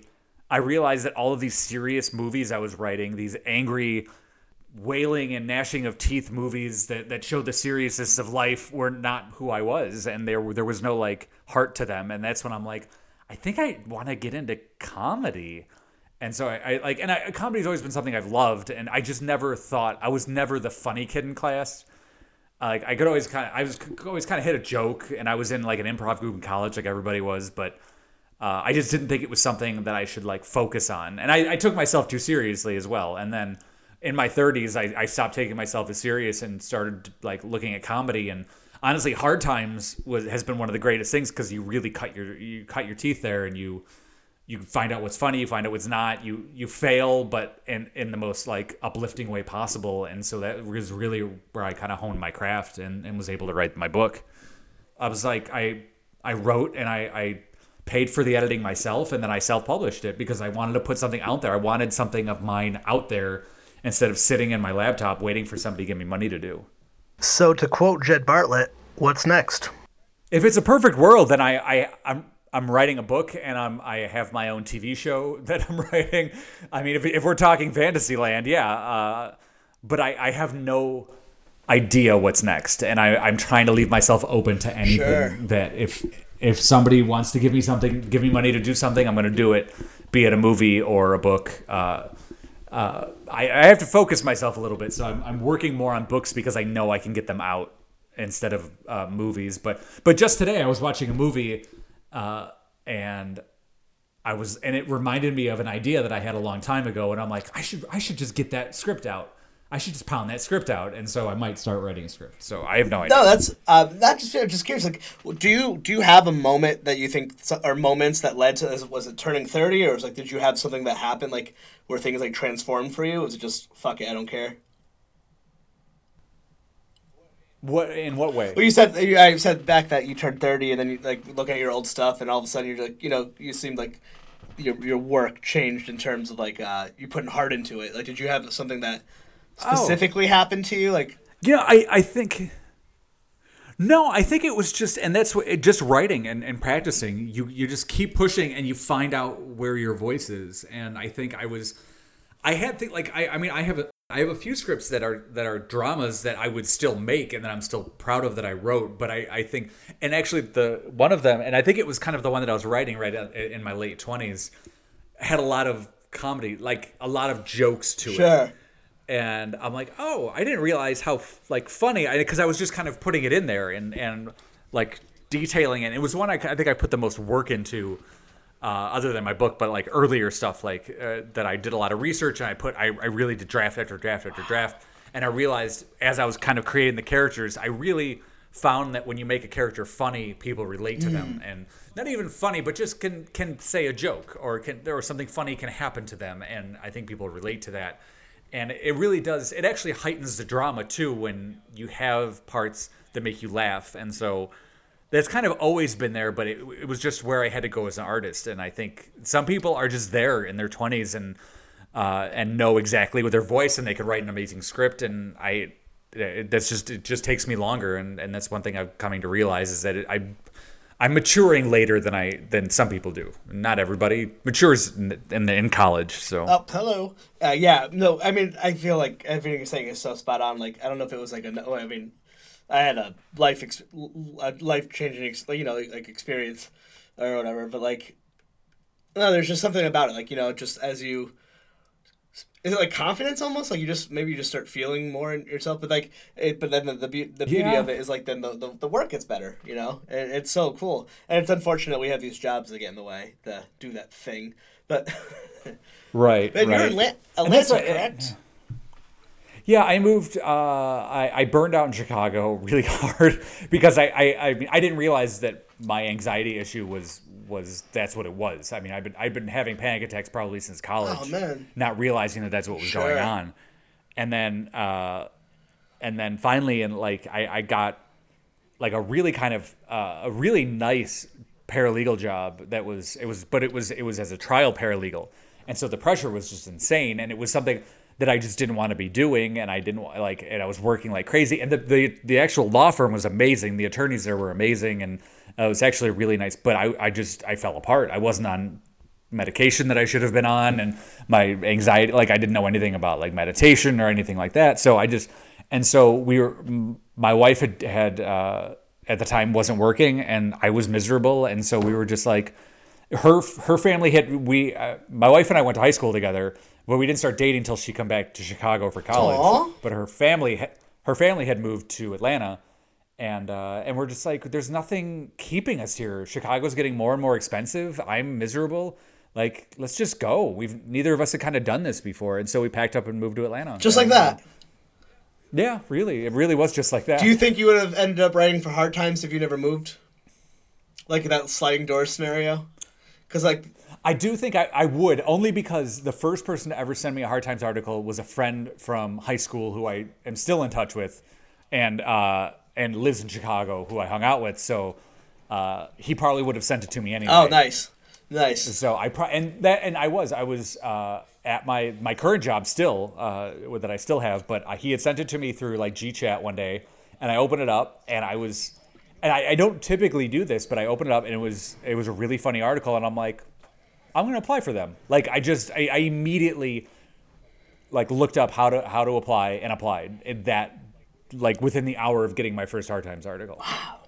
I realized that all of these serious movies I was writing, these angry wailing and gnashing of teeth movies that, that showed the seriousness of life were not who I was and there there was no like heart to them. And that's when I'm like I think I want to get into comedy. And so I, I like and I, comedy's always been something I've loved and I just never thought I was never the funny kid in class. Like I could always kind of I was always kind of hit a joke and I was in like an improv group in college like everybody was but uh, I just didn't think it was something that I should like focus on. And I, I took myself too seriously as well. And then in my 30s I, I stopped taking myself as serious and started like looking at comedy. And honestly hard times was has been one of the greatest things because you really cut your you cut your teeth there and you you find out what's funny you find out what's not. You you fail but in in the most like uplifting way possible. And so that was really where i kind of honed my craft and, and was able to write my book. I was like i i wrote and i i paid for the editing myself and then i self-published it because i wanted to put something out there. I wanted something of mine out there instead of sitting in my laptop waiting for somebody to give me money to do
So to quote Jed Bartlet, what's next?
if it's a perfect world, then I, I I'm I'm writing a book and I'm I have my own TV show *laughs* that I'm writing. I mean, if if we're talking Fantasyland, yeah. Uh, but I I have no idea what's next, and I I'm trying to leave myself open to anything
Sure.
that if if somebody wants to give me something, give me money to do something, I'm going to do it, be it a movie or a book. Uh, uh, I, I have to focus myself a little bit, so I'm, I'm working more on books because I know I can get them out instead of uh, movies. But but just today I was watching a movie, uh, and I was and it reminded me of an idea that I had a long time ago, and I'm like I should I should just get that script out. I should just pound that script out, and so I might start writing a script. So I have no idea.
No, that's uh, not just I'm just curious. Like, do you do you have a moment that you think or moments that led to this? was it turning thirty or was like did you have something that happened like where things like transformed for you? Was it just fuck it, I don't care?
What in what way?
Well, you said you, I said back that you turned thirty and then you like look at your old stuff and all of a sudden you're like you know you seemed like your your work changed in terms of like uh, you putting heart into it. Like, did you have something that Oh. specifically happened to you? Like,
Yeah, I, I think. No, I think it was just, and that's what it, just writing and, and practicing. You you just keep pushing, and you find out where your voice is. And I think I was, I had think like I I mean I have a I have a few scripts that are that are dramas that I would still make and that I'm still proud of that I wrote. But I I think, and actually the one of them, and I think it was kind of the one that I was writing right in my late twenties, had a lot of comedy, like a lot of jokes to it
sure.
And I'm like, oh, I didn't realize how like funny because I, was just kind of putting it in there and and like detailing it. It was one I, I think I put the most work into, uh, other than my book, but like earlier stuff like uh, that I did a lot of research and I put I, I really did draft after draft after draft, and I realized as I was kind of creating the characters, I really found that when you make a character funny, people relate to them. And not even funny, but just can can say a joke or can or something funny can happen to them, and I think people relate to that and it really does it actually heightens the drama too when you have parts that make you laugh. And so that's kind of always been there but it, it was just where i had to go as an artist. And i think some people are just there in their 20s and uh, and know exactly with their voice and they could write an amazing script. And i it, that's just it just takes me longer. And and that's one thing i'm coming to realize is that it, i I'm maturing later than I than some people do. Not everybody matures in, in, in college, so
Oh, hello. Uh, yeah, no, I mean, I feel like everything you're saying is so spot on. Like, I don't know if it was like a, I mean, I had a life, ex- a life changing, you know, like experience or whatever. But like, no, there's just something about it. Like, you know, just as you, is it like confidence almost? Like you just maybe you just start feeling more in yourself. But like, it, but then the the, be- the beauty
Yeah.
of it is like then the, the, the work gets better. You know, and it's so cool. And it's unfortunate we have these jobs that get in the way to do that thing. But. *laughs*
right,
you're
right.
in La- Atlanta,
what-
correct?
Yeah, I moved. Uh, I, I burned out in Chicago *laughs* really hard because I, I, I, mean, I didn't realize that my anxiety issue was was that's what it was. I mean, I've been I've been having panic attacks probably since college,
Oh,
not realizing that that's what was
Sure.
going on, and then uh, and then finally, and like I, I got like a really kind of uh, a really nice paralegal job that was it was but it was it was as a trial paralegal. And so the pressure was just insane. And it was something that I just didn't want to be doing. And I didn't like and I was working like crazy. And the the, the actual law firm was amazing. The attorneys there were amazing. And uh, it was actually really nice but I, I just I fell apart. I wasn't on medication that I should have been on and my anxiety like I didn't know anything about like meditation or anything like that. So I just and so we were my wife had had uh, at the time wasn't working and I was miserable. And so we were just like her her family had we uh, my wife and I went to high school together but we didn't start dating until she come back to Chicago for college.
Aw.
but her family her family had moved to Atlanta and uh, and we're just like there's nothing keeping us here. Chicago's getting more and more expensive. I'm miserable. Like let's just go. We've neither of us had kind of done this before. And so we packed up and moved to atlanta.
Just like that.
yeah really. It really was just like that.
Do you think you would have ended up writing for Hard Times if you never moved? Like that sliding door scenario? Because, like,
I do think I, I would, only because the first person to ever send me a Hard Times article was a friend from high school who I am still in touch with, and uh, and lives in Chicago, who I hung out with. So uh, he probably would have sent it to me anyway.
oh, nice. Nice.
So I pro- and that and I was I was uh, at my my current job still uh, that I still have, but uh, he had sent it to me through like GChat one day, and I opened it up and I was and I, I don't typically do this, but I opened it up and it was it was a really funny article, and I'm like, I'm gonna apply for them. Like I just I, I immediately like looked up how to how to apply and applied in that like within the hour of getting my first hard times article. Wow.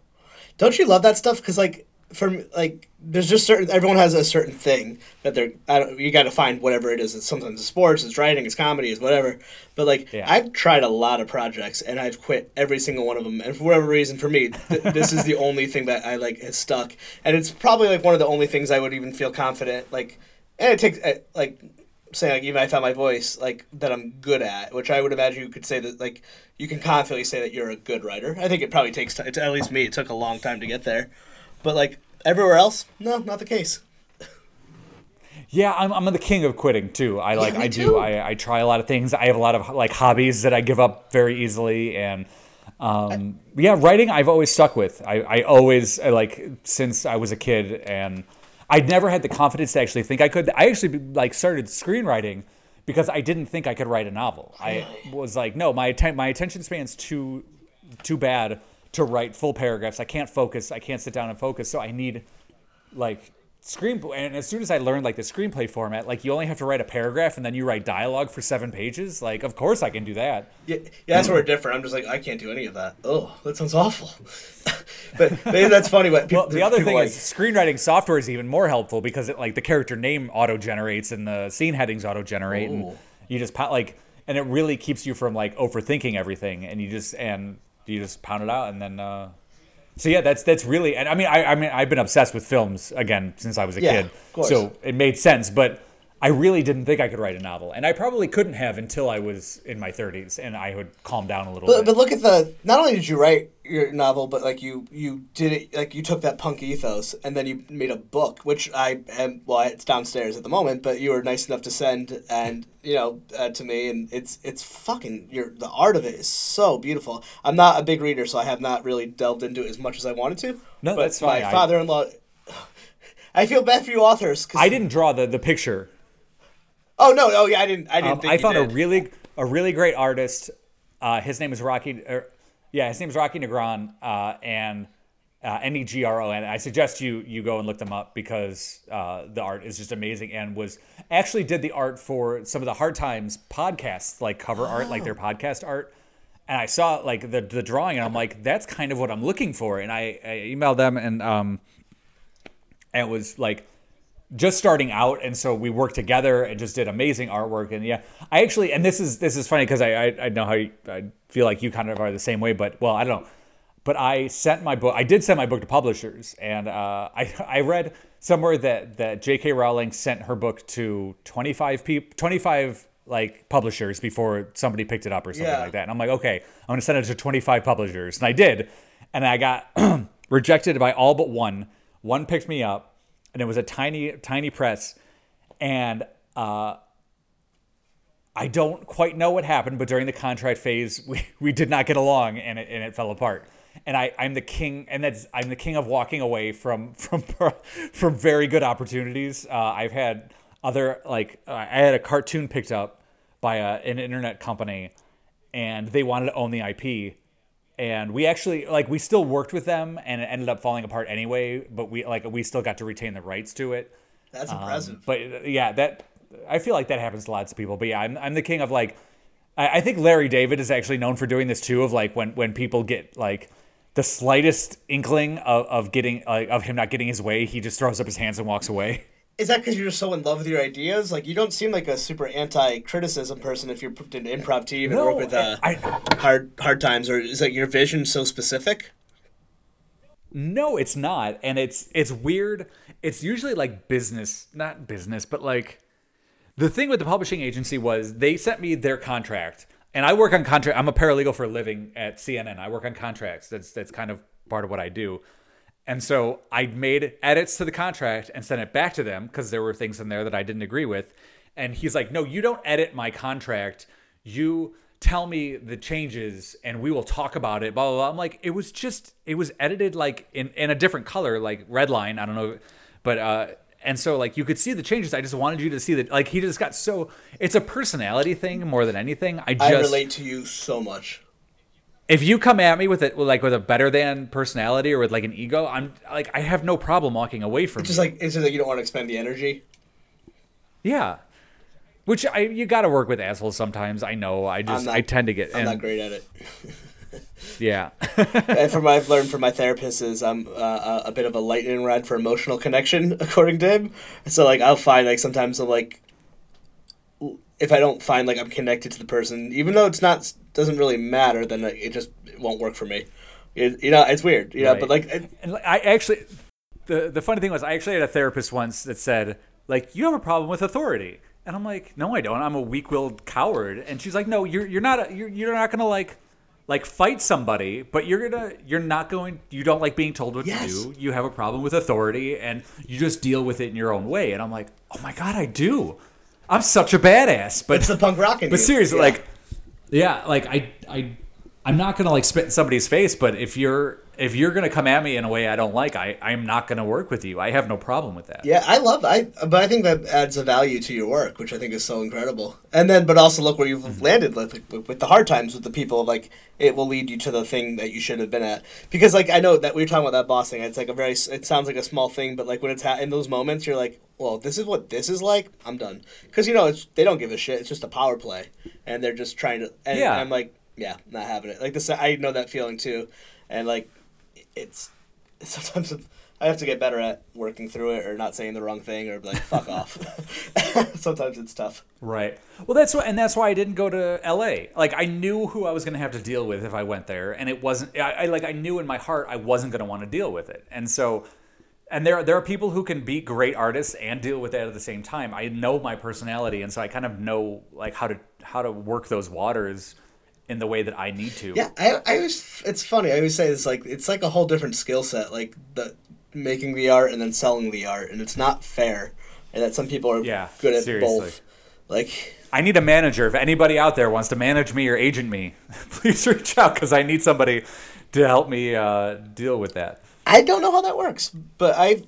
Don't you love that stuff? Because like for me, like there's just certain everyone has a certain thing that they're I don't, you got to find whatever it is. It's sometimes it's sports, it's writing, it's comedy, it's whatever. But like
Yeah.
I've tried a lot of projects and I've quit every single one of them. And for whatever reason, for me, th- this is the *laughs* only thing that I like has stuck. And it's probably like one of the only things I would even feel confident like. And it takes uh, like saying like even I found my voice like that I'm good at, which I would imagine you could say that like you can confidently say that you're a good writer. I think it probably takes time. At least me, it took a long time to get there, but like everywhere else, no, not the case.
Yeah, I'm, I'm the king of quitting too. I like
me
I
too.
do. I, I try a lot of things. I have a lot of like hobbies that I give up very easily, and um, yeah, writing I've always stuck with. I, I always I, like since I was a kid, and I never had the confidence to actually think I could. I actually like started screenwriting because I didn't think I could write a novel. I was like, no, my atten- my attention span's too too bad to write full paragraphs. I can't focus. I can't sit down and focus. So I need like screen and as soon as I learned like the screenplay format, like you only have to write a paragraph and then you write dialogue for seven pages. Like, of course I can do that.
Yeah, yeah, that's where we're different. I'm just like I can't do any of that. Oh, that sounds awful. *laughs* but maybe that's funny. What people,
Well, the other thing
like,
is screenwriting software is even more helpful because it like the character name auto generates and the scene headings auto generate and you just like and it really keeps you from like overthinking everything and you just and you just pound it out and then uh so yeah, that's that's really, and I mean, I, I mean, I've been obsessed with films again since I was a
Yeah,
kid,
of course.
so it made sense. But I really didn't think I could write a novel, and I probably couldn't have until I was in my 30s, and I would calm down a little
But,
bit.
but look at the. Not only did you write your novel, but like you you did it like you took that punk ethos and then you made a book, which I am. Well, it's downstairs at the moment, but you were nice enough to send and you know uh, to me, and it's it's fucking your the art of it is so beautiful. I'm not a big reader, so I have not really delved into it as much as I wanted to.
No,
but
that's fine.
My father-in-law. *sighs* I feel bad for you authors. 'cause-
I didn't draw the the picture.
Oh no! Oh yeah, I didn't. I didn't
Um,
think
I found a really a really great artist. Uh, his name is Rocky. Er, yeah, his name is Rocky Negron, uh, and uh, N E G R O N. I suggest you you go and look them up because uh, the art is just amazing and was actually did the art for some of the Hard Times podcasts, like cover art, like
Oh.
their podcast art. And I saw like the the drawing, and I'm like, that's kind of what I'm looking for. And I, I emailed them, and um, and it was like just starting out and so we worked together and just did amazing artwork and yeah i actually and this is this is funny because I, I i know how you, i feel like you kind of are the same way but well i don't know but i sent my book i did send my book to publishers and uh, *laughs* i i read somewhere that that jk rowling sent her book to 25 people 25 like publishers before somebody picked it up or something
Yeah.
like that and i'm like okay i'm going to send it to 25 publishers and i did and i got *clears throat* rejected by all but one one picked me up and it was a tiny tiny press. And uh, i don't quite know what happened but during the contract phase we, *laughs* we did not get along and it, and it fell apart. And I, I'm the king, and that's I'm the king of walking away from *laughs* from from very good opportunities. Uh, I've had other like uh, I had a cartoon picked up by a, an internet company, and they wanted to own the IP, and we actually like we still worked with them, and it ended up falling apart anyway. But we like we still got to retain the rights to it.
That's
Um,
impressive.
but yeah, that I feel like that happens to lots of people. But yeah, I'm, I'm the king of like, I, I think Larry David is actually known for doing this too. Of like when when people get like the slightest inkling of, of getting like of him not getting his way, he just throws up his hands and walks away. *laughs*
Is that because you're so in love with your ideas? Like you don't seem like a super anti-criticism person if you're put in an improv team and work with uh,
I,
hard hard times, or is that your vision so specific?
No, it's not, and it's it's weird. It's usually like business, not business, but like the thing with the publishing agency was they sent me their contract, and I work on contract. I'm a paralegal for a living at CNN. I work on contracts. That's that's kind of part of what I do. And so I made edits to the contract and sent it back to them because there were things in there that I didn't agree with. And he's like, "No, you don't edit my contract. You tell me the changes and we will talk about it." Blah blah. blah. I'm like, it was just it was edited like in in a different color, like red line. I don't know, but uh, and so like you could see the changes. I just wanted you to see that. Like he just got so. It's a personality thing more than anything. I just
I relate to you so much.
If you come at me with it like with a better than personality or with like an ego, I'm like I have no problem walking away from
It's
you.
just like it's just like you don't want to expend the energy.
yeah. Which I you got to work with assholes sometimes. I know. I just
not-
I tend to get
I'm
and,
not great at it. *laughs*
yeah. *laughs*
and from what I've learned from my therapist is I'm uh, a bit of a lightning rod for emotional connection, *laughs* according to him. So like I'll find like sometimes I'm like, if I don't find like I'm connected to the person, even though it's not doesn't really matter, then it just it won't work for me. It, you know, it's weird. You know, but like it,
And I actually, the the funny thing was, I actually had a therapist once that said, like, you have a problem with authority, and I'm like, no, I don't. I'm a weak-willed coward. And she's like, no, you're you're not a, you're you're not gonna like like fight somebody, but you're gonna you're not going. You don't like being told what
Yes.
to do. You have a problem with authority, and you just deal with it in your own way. And I'm like, oh my god, I do. I'm such a badass. But
it's the punk rock in *laughs*
but
you.
seriously,
Yeah.
like, yeah, like I, I, I'm not gonna like spit in somebody's face, but if you're if you're gonna come at me in a way I don't like, I, I'm not gonna work with you. I have no problem with that.
Yeah, I love I but I think that adds a value to your work, which I think is so incredible. And then but also look where you've
Mm-hmm.
landed with like, with the hard times with the people like it will lead you to the thing that you should have been at. Because like I know that we were talking about that boss thing. It's like a very it sounds like a small thing, but like when it's ha- in those moments you're like, "Well, this is what this is like. I'm done." Cuz you know, it's they don't give a shit. It's just a power play and they're just trying to and
Yeah.
I'm like, yeah, not having it. Like this I know that feeling too. And like it's *laughs* sometimes I have to get better at working through it or not saying the wrong thing or like fuck off. *laughs* sometimes it's tough.
Right. Well, that's why, and that's why I didn't go to L.A. Like I knew who I was gonna have to deal with if I went there, and it wasn't. I, I like I knew in my heart I wasn't gonna want to deal with it, and so. And there, there are people who can be great artists and deal with that at the same time. I know my personality, and so I kind of know like how to how to work those waters in the way that I need to.
Yeah, I, I always it's funny. I always say it's like it's like a whole different skill set, like the making the art and then selling the art, and it's not fair. And that some people are
Yeah,
good at
seriously.
both. Like
I need a manager. If anybody out there wants to manage me or agent me, *laughs* please reach out because I need somebody to help me uh, deal with that.
I don't know how that works, but I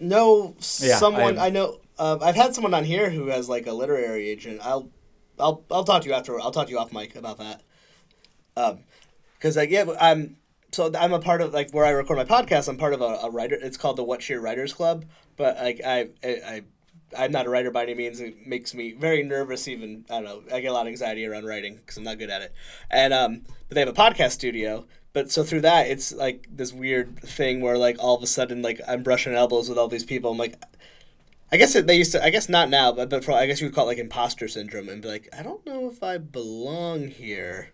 know
Yeah,
someone.
I-
I, know uh, I've had someone on here who has like a literary agent. I'll I'll I'll talk to you after. I'll talk to you off mic about that. Um, because like yeah, I'm so I'm a part of like where I record my podcast. I'm part of a, a writer. It's called the What Cheer Writers Club. But like I I. I I'm not a writer by any means. It makes me very nervous. Even I don't know. I get a lot of anxiety around writing because I'm not good at it. And um, but they have a podcast studio. But so through that, it's like this weird thing where like all of a sudden like I'm brushing elbows with all these people. I'm like, I guess they used to. I guess not now, but but for, I guess you would call it like imposter syndrome and be like, I don't know if I belong here.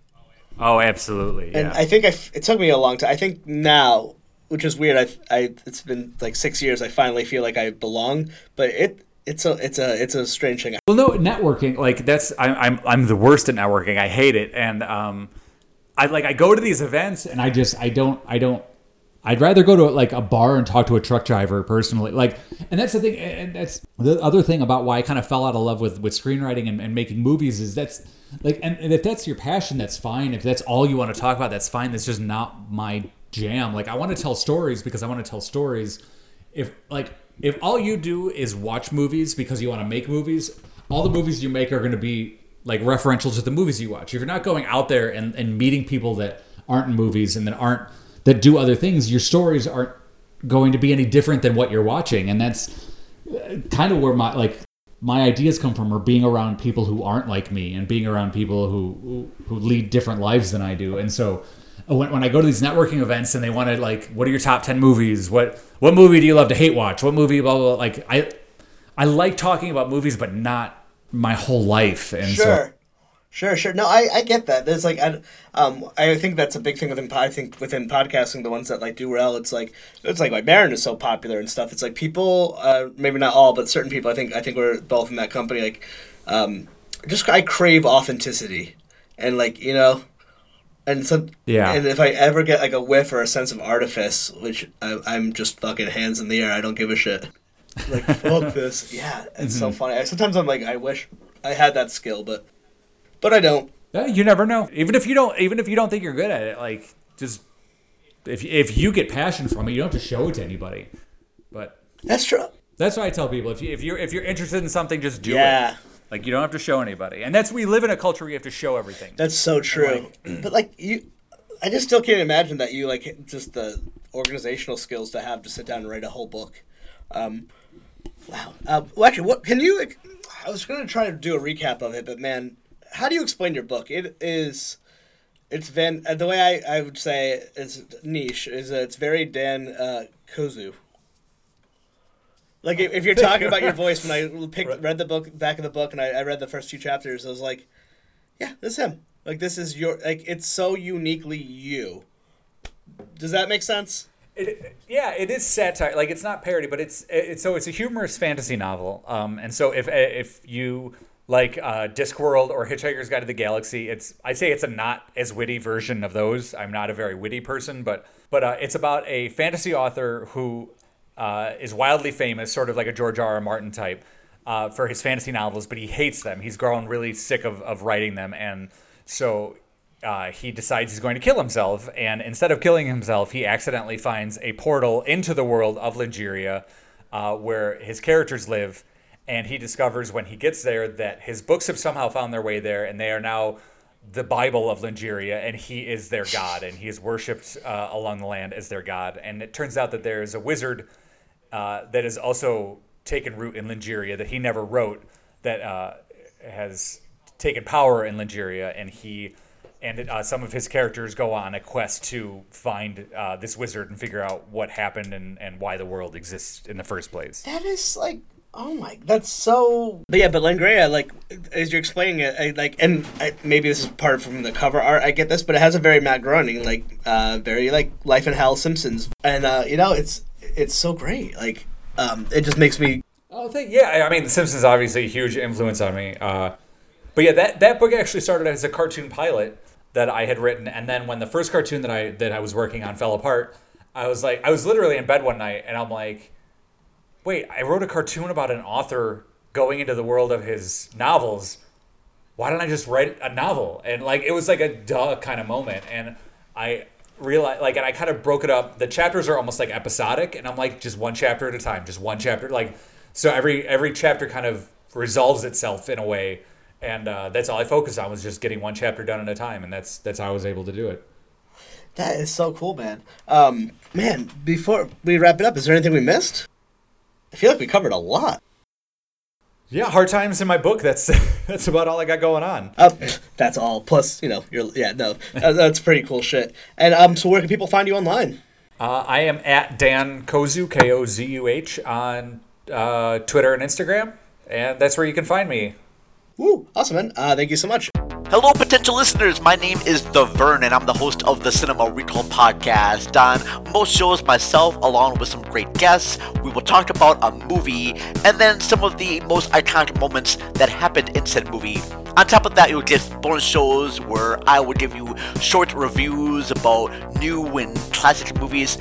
Oh, absolutely.
And
Yeah.
I think I f- it took me a long time. I think now, which is weird. I I it's been like six years. I finally feel like I belong, but it it's a it's a it's a strange thing.
well, no, networking like that's I, I'm I'm the worst at networking. I hate it, and um, I like I go to these events and I just I don't I don't. I'd rather go to like a bar and talk to a truck driver personally. Like, and that's the thing. And that's the other thing about why I kind of fell out of love with with screenwriting and, and making movies is that's like, and, and if that's your passion, that's fine. If that's all you want to talk about, that's fine. That's just not my jam. Like, I want to tell stories because I want to tell stories. If like if all you do is watch movies because you want to make movies, all the movies you make are going to be like referential to the movies you watch. If you're not going out there and, and meeting people that aren't in movies and that aren't that do other things, your stories aren't going to be any different than what you're watching. And that's kind of where my like my ideas come from, or being around people who aren't like me and being around people who who, lead different lives than I do. And so uh, when, when I go to these networking events and they want to like, what are your top ten movies? What what movie do you love to hate watch? What movie? Blah blah. blah. Like I I like talking about movies, but not my whole life. And so
Sure. Sure. No, I, I get that. There's like, I, um, I think that's a big thing within. I think within podcasting, the ones that like do well, it's like, it's like like Baron is so popular and stuff. It's like people, uh, maybe not all, but certain people. I think I think we're both in that company. Like, um, just I crave authenticity, and like you know, and so
Yeah.
And if I ever get like a whiff or a sense of artifice, which I, I'm just fucking hands in the air. I don't give a shit. Like fuck *laughs* this. Yeah, it's so funny. I, sometimes I'm like, I wish I had that skill, but but I don't.
Yeah, you never know. Even if you don't, even if you don't think you're good at it, like just if if you get passion from it, you don't have to show it to anybody. But
That's true.
that's why I tell people if you if you're if you're interested in something, just do
Yeah.
it. Like you don't have to show anybody. And that's we live in a culture where you have to show everything.
That's so true. *clears throat* but like you, I just still can't imagine that you like just the organizational skills to have to sit down and write a whole book. Um, wow. Uh, well, actually, what can you? I was going to try to do a recap of it, but man, how do you explain your book? It is. It's Van. Uh, the way I, I would say it's niche is uh, it's very Dan uh, Kozuh. Like if, if you're talking about your voice, when I picked, read the book back of the book and I, I read the first two chapters, I was like, yeah, this is him. Like this is your like it's so uniquely you. Does that make sense?
It, yeah, it is satire. Like it's not parody, but it's it's so it's a humorous fantasy novel. Um, and so if if you like uh, Discworld or Hitchhiker's Guide to the Galaxy, it's I'd say it's a not as witty version of those. I'm not a very witty person, but but uh, it's about a fantasy author who uh, is wildly famous, sort of like a George R. R. Martin type, uh, for his fantasy novels, but he hates them. He's grown really sick of, of writing them, and so uh, he decides he's going to kill himself. And instead of killing himself, he accidentally finds a portal into the world of Lingeria, uh, where his characters live. And he discovers when he gets there that his books have somehow found their way there, and they are now the Bible of Lingeria, and he is their god, and he is worshipped uh, along the land as their god. And it turns out that there is a wizard uh, that has also taken root in Lingeria that he never wrote that uh, has taken power in Lingeria, and he and uh, some of his characters go on a quest to find uh, this wizard and figure out what happened and, and why the world exists in the first place.
That is like, oh my, that's so. But yeah, but Lingeria, like as you're explaining it, I, like, and I, maybe this is part from the cover art. I get this, but it has a very Matt Groening, like, uh, very like Life in Hell Simpsons, and uh, you know, it's it's so great. Like, um, it just makes me.
Oh, thank yeah. I mean, The Simpsons obviously a huge influence on me. Uh, but yeah, that that book actually started as a cartoon pilot that I had written, and then when the first cartoon that I that I was working on fell apart, I was like, I was literally in bed one night, and I'm like, wait, I wrote a cartoon about an author going into the world of his novels. Why don't I just write a novel? And like, it was like a duh kind of moment, and I realized like, and I kind of broke it up. The chapters are almost like episodic, and I'm like, just one chapter at a time, just one chapter, like, so every every chapter kind of resolves itself in a way and uh, that's all I focused on was just getting one chapter done at a time, and that's that's how I was able to do it.
That is so cool, man. Um, man, before we wrap it up, is there anything we missed? I feel like we covered a lot.
Yeah, hard times in my book. That's *laughs* that's about all I got going on.
Uh, that's all. Plus, you know, you're yeah, no, that's pretty cool shit. And um, so where can people find you online?
Uh, I am at Dan Kozuh K O Z U H on uh, Twitter and Instagram, and that's where you can find me.
Woo, awesome, man. Uh, thank you so much.
Hello, potential listeners. My name is The Vern, and I'm the host of the Cinema Recall podcast. On most shows, myself, along with some great guests, we will talk about a movie and then some of the most iconic moments that happened in said movie. On top of that, you'll get bonus shows where I will give you short reviews about new and classic movies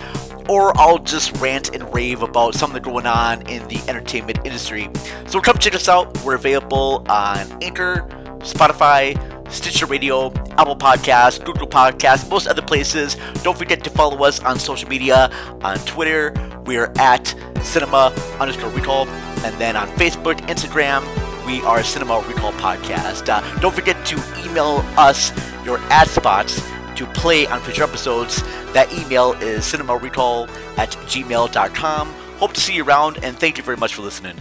or I'll just rant and rave about something going on in the entertainment industry. So come check us out. We're available on Anchor, Spotify, Stitcher Radio, Apple Podcasts, Google Podcasts, most other places. Don't forget to follow us on social media. On Twitter, we're at cinema underscore recall. And then on Facebook, Instagram, we are Cinema Recall Podcast. Uh, don't forget to email us your ad spots to play on future episodes. That email is cinemarecall at gmail.com. Hope to see you around, and thank you very much for listening.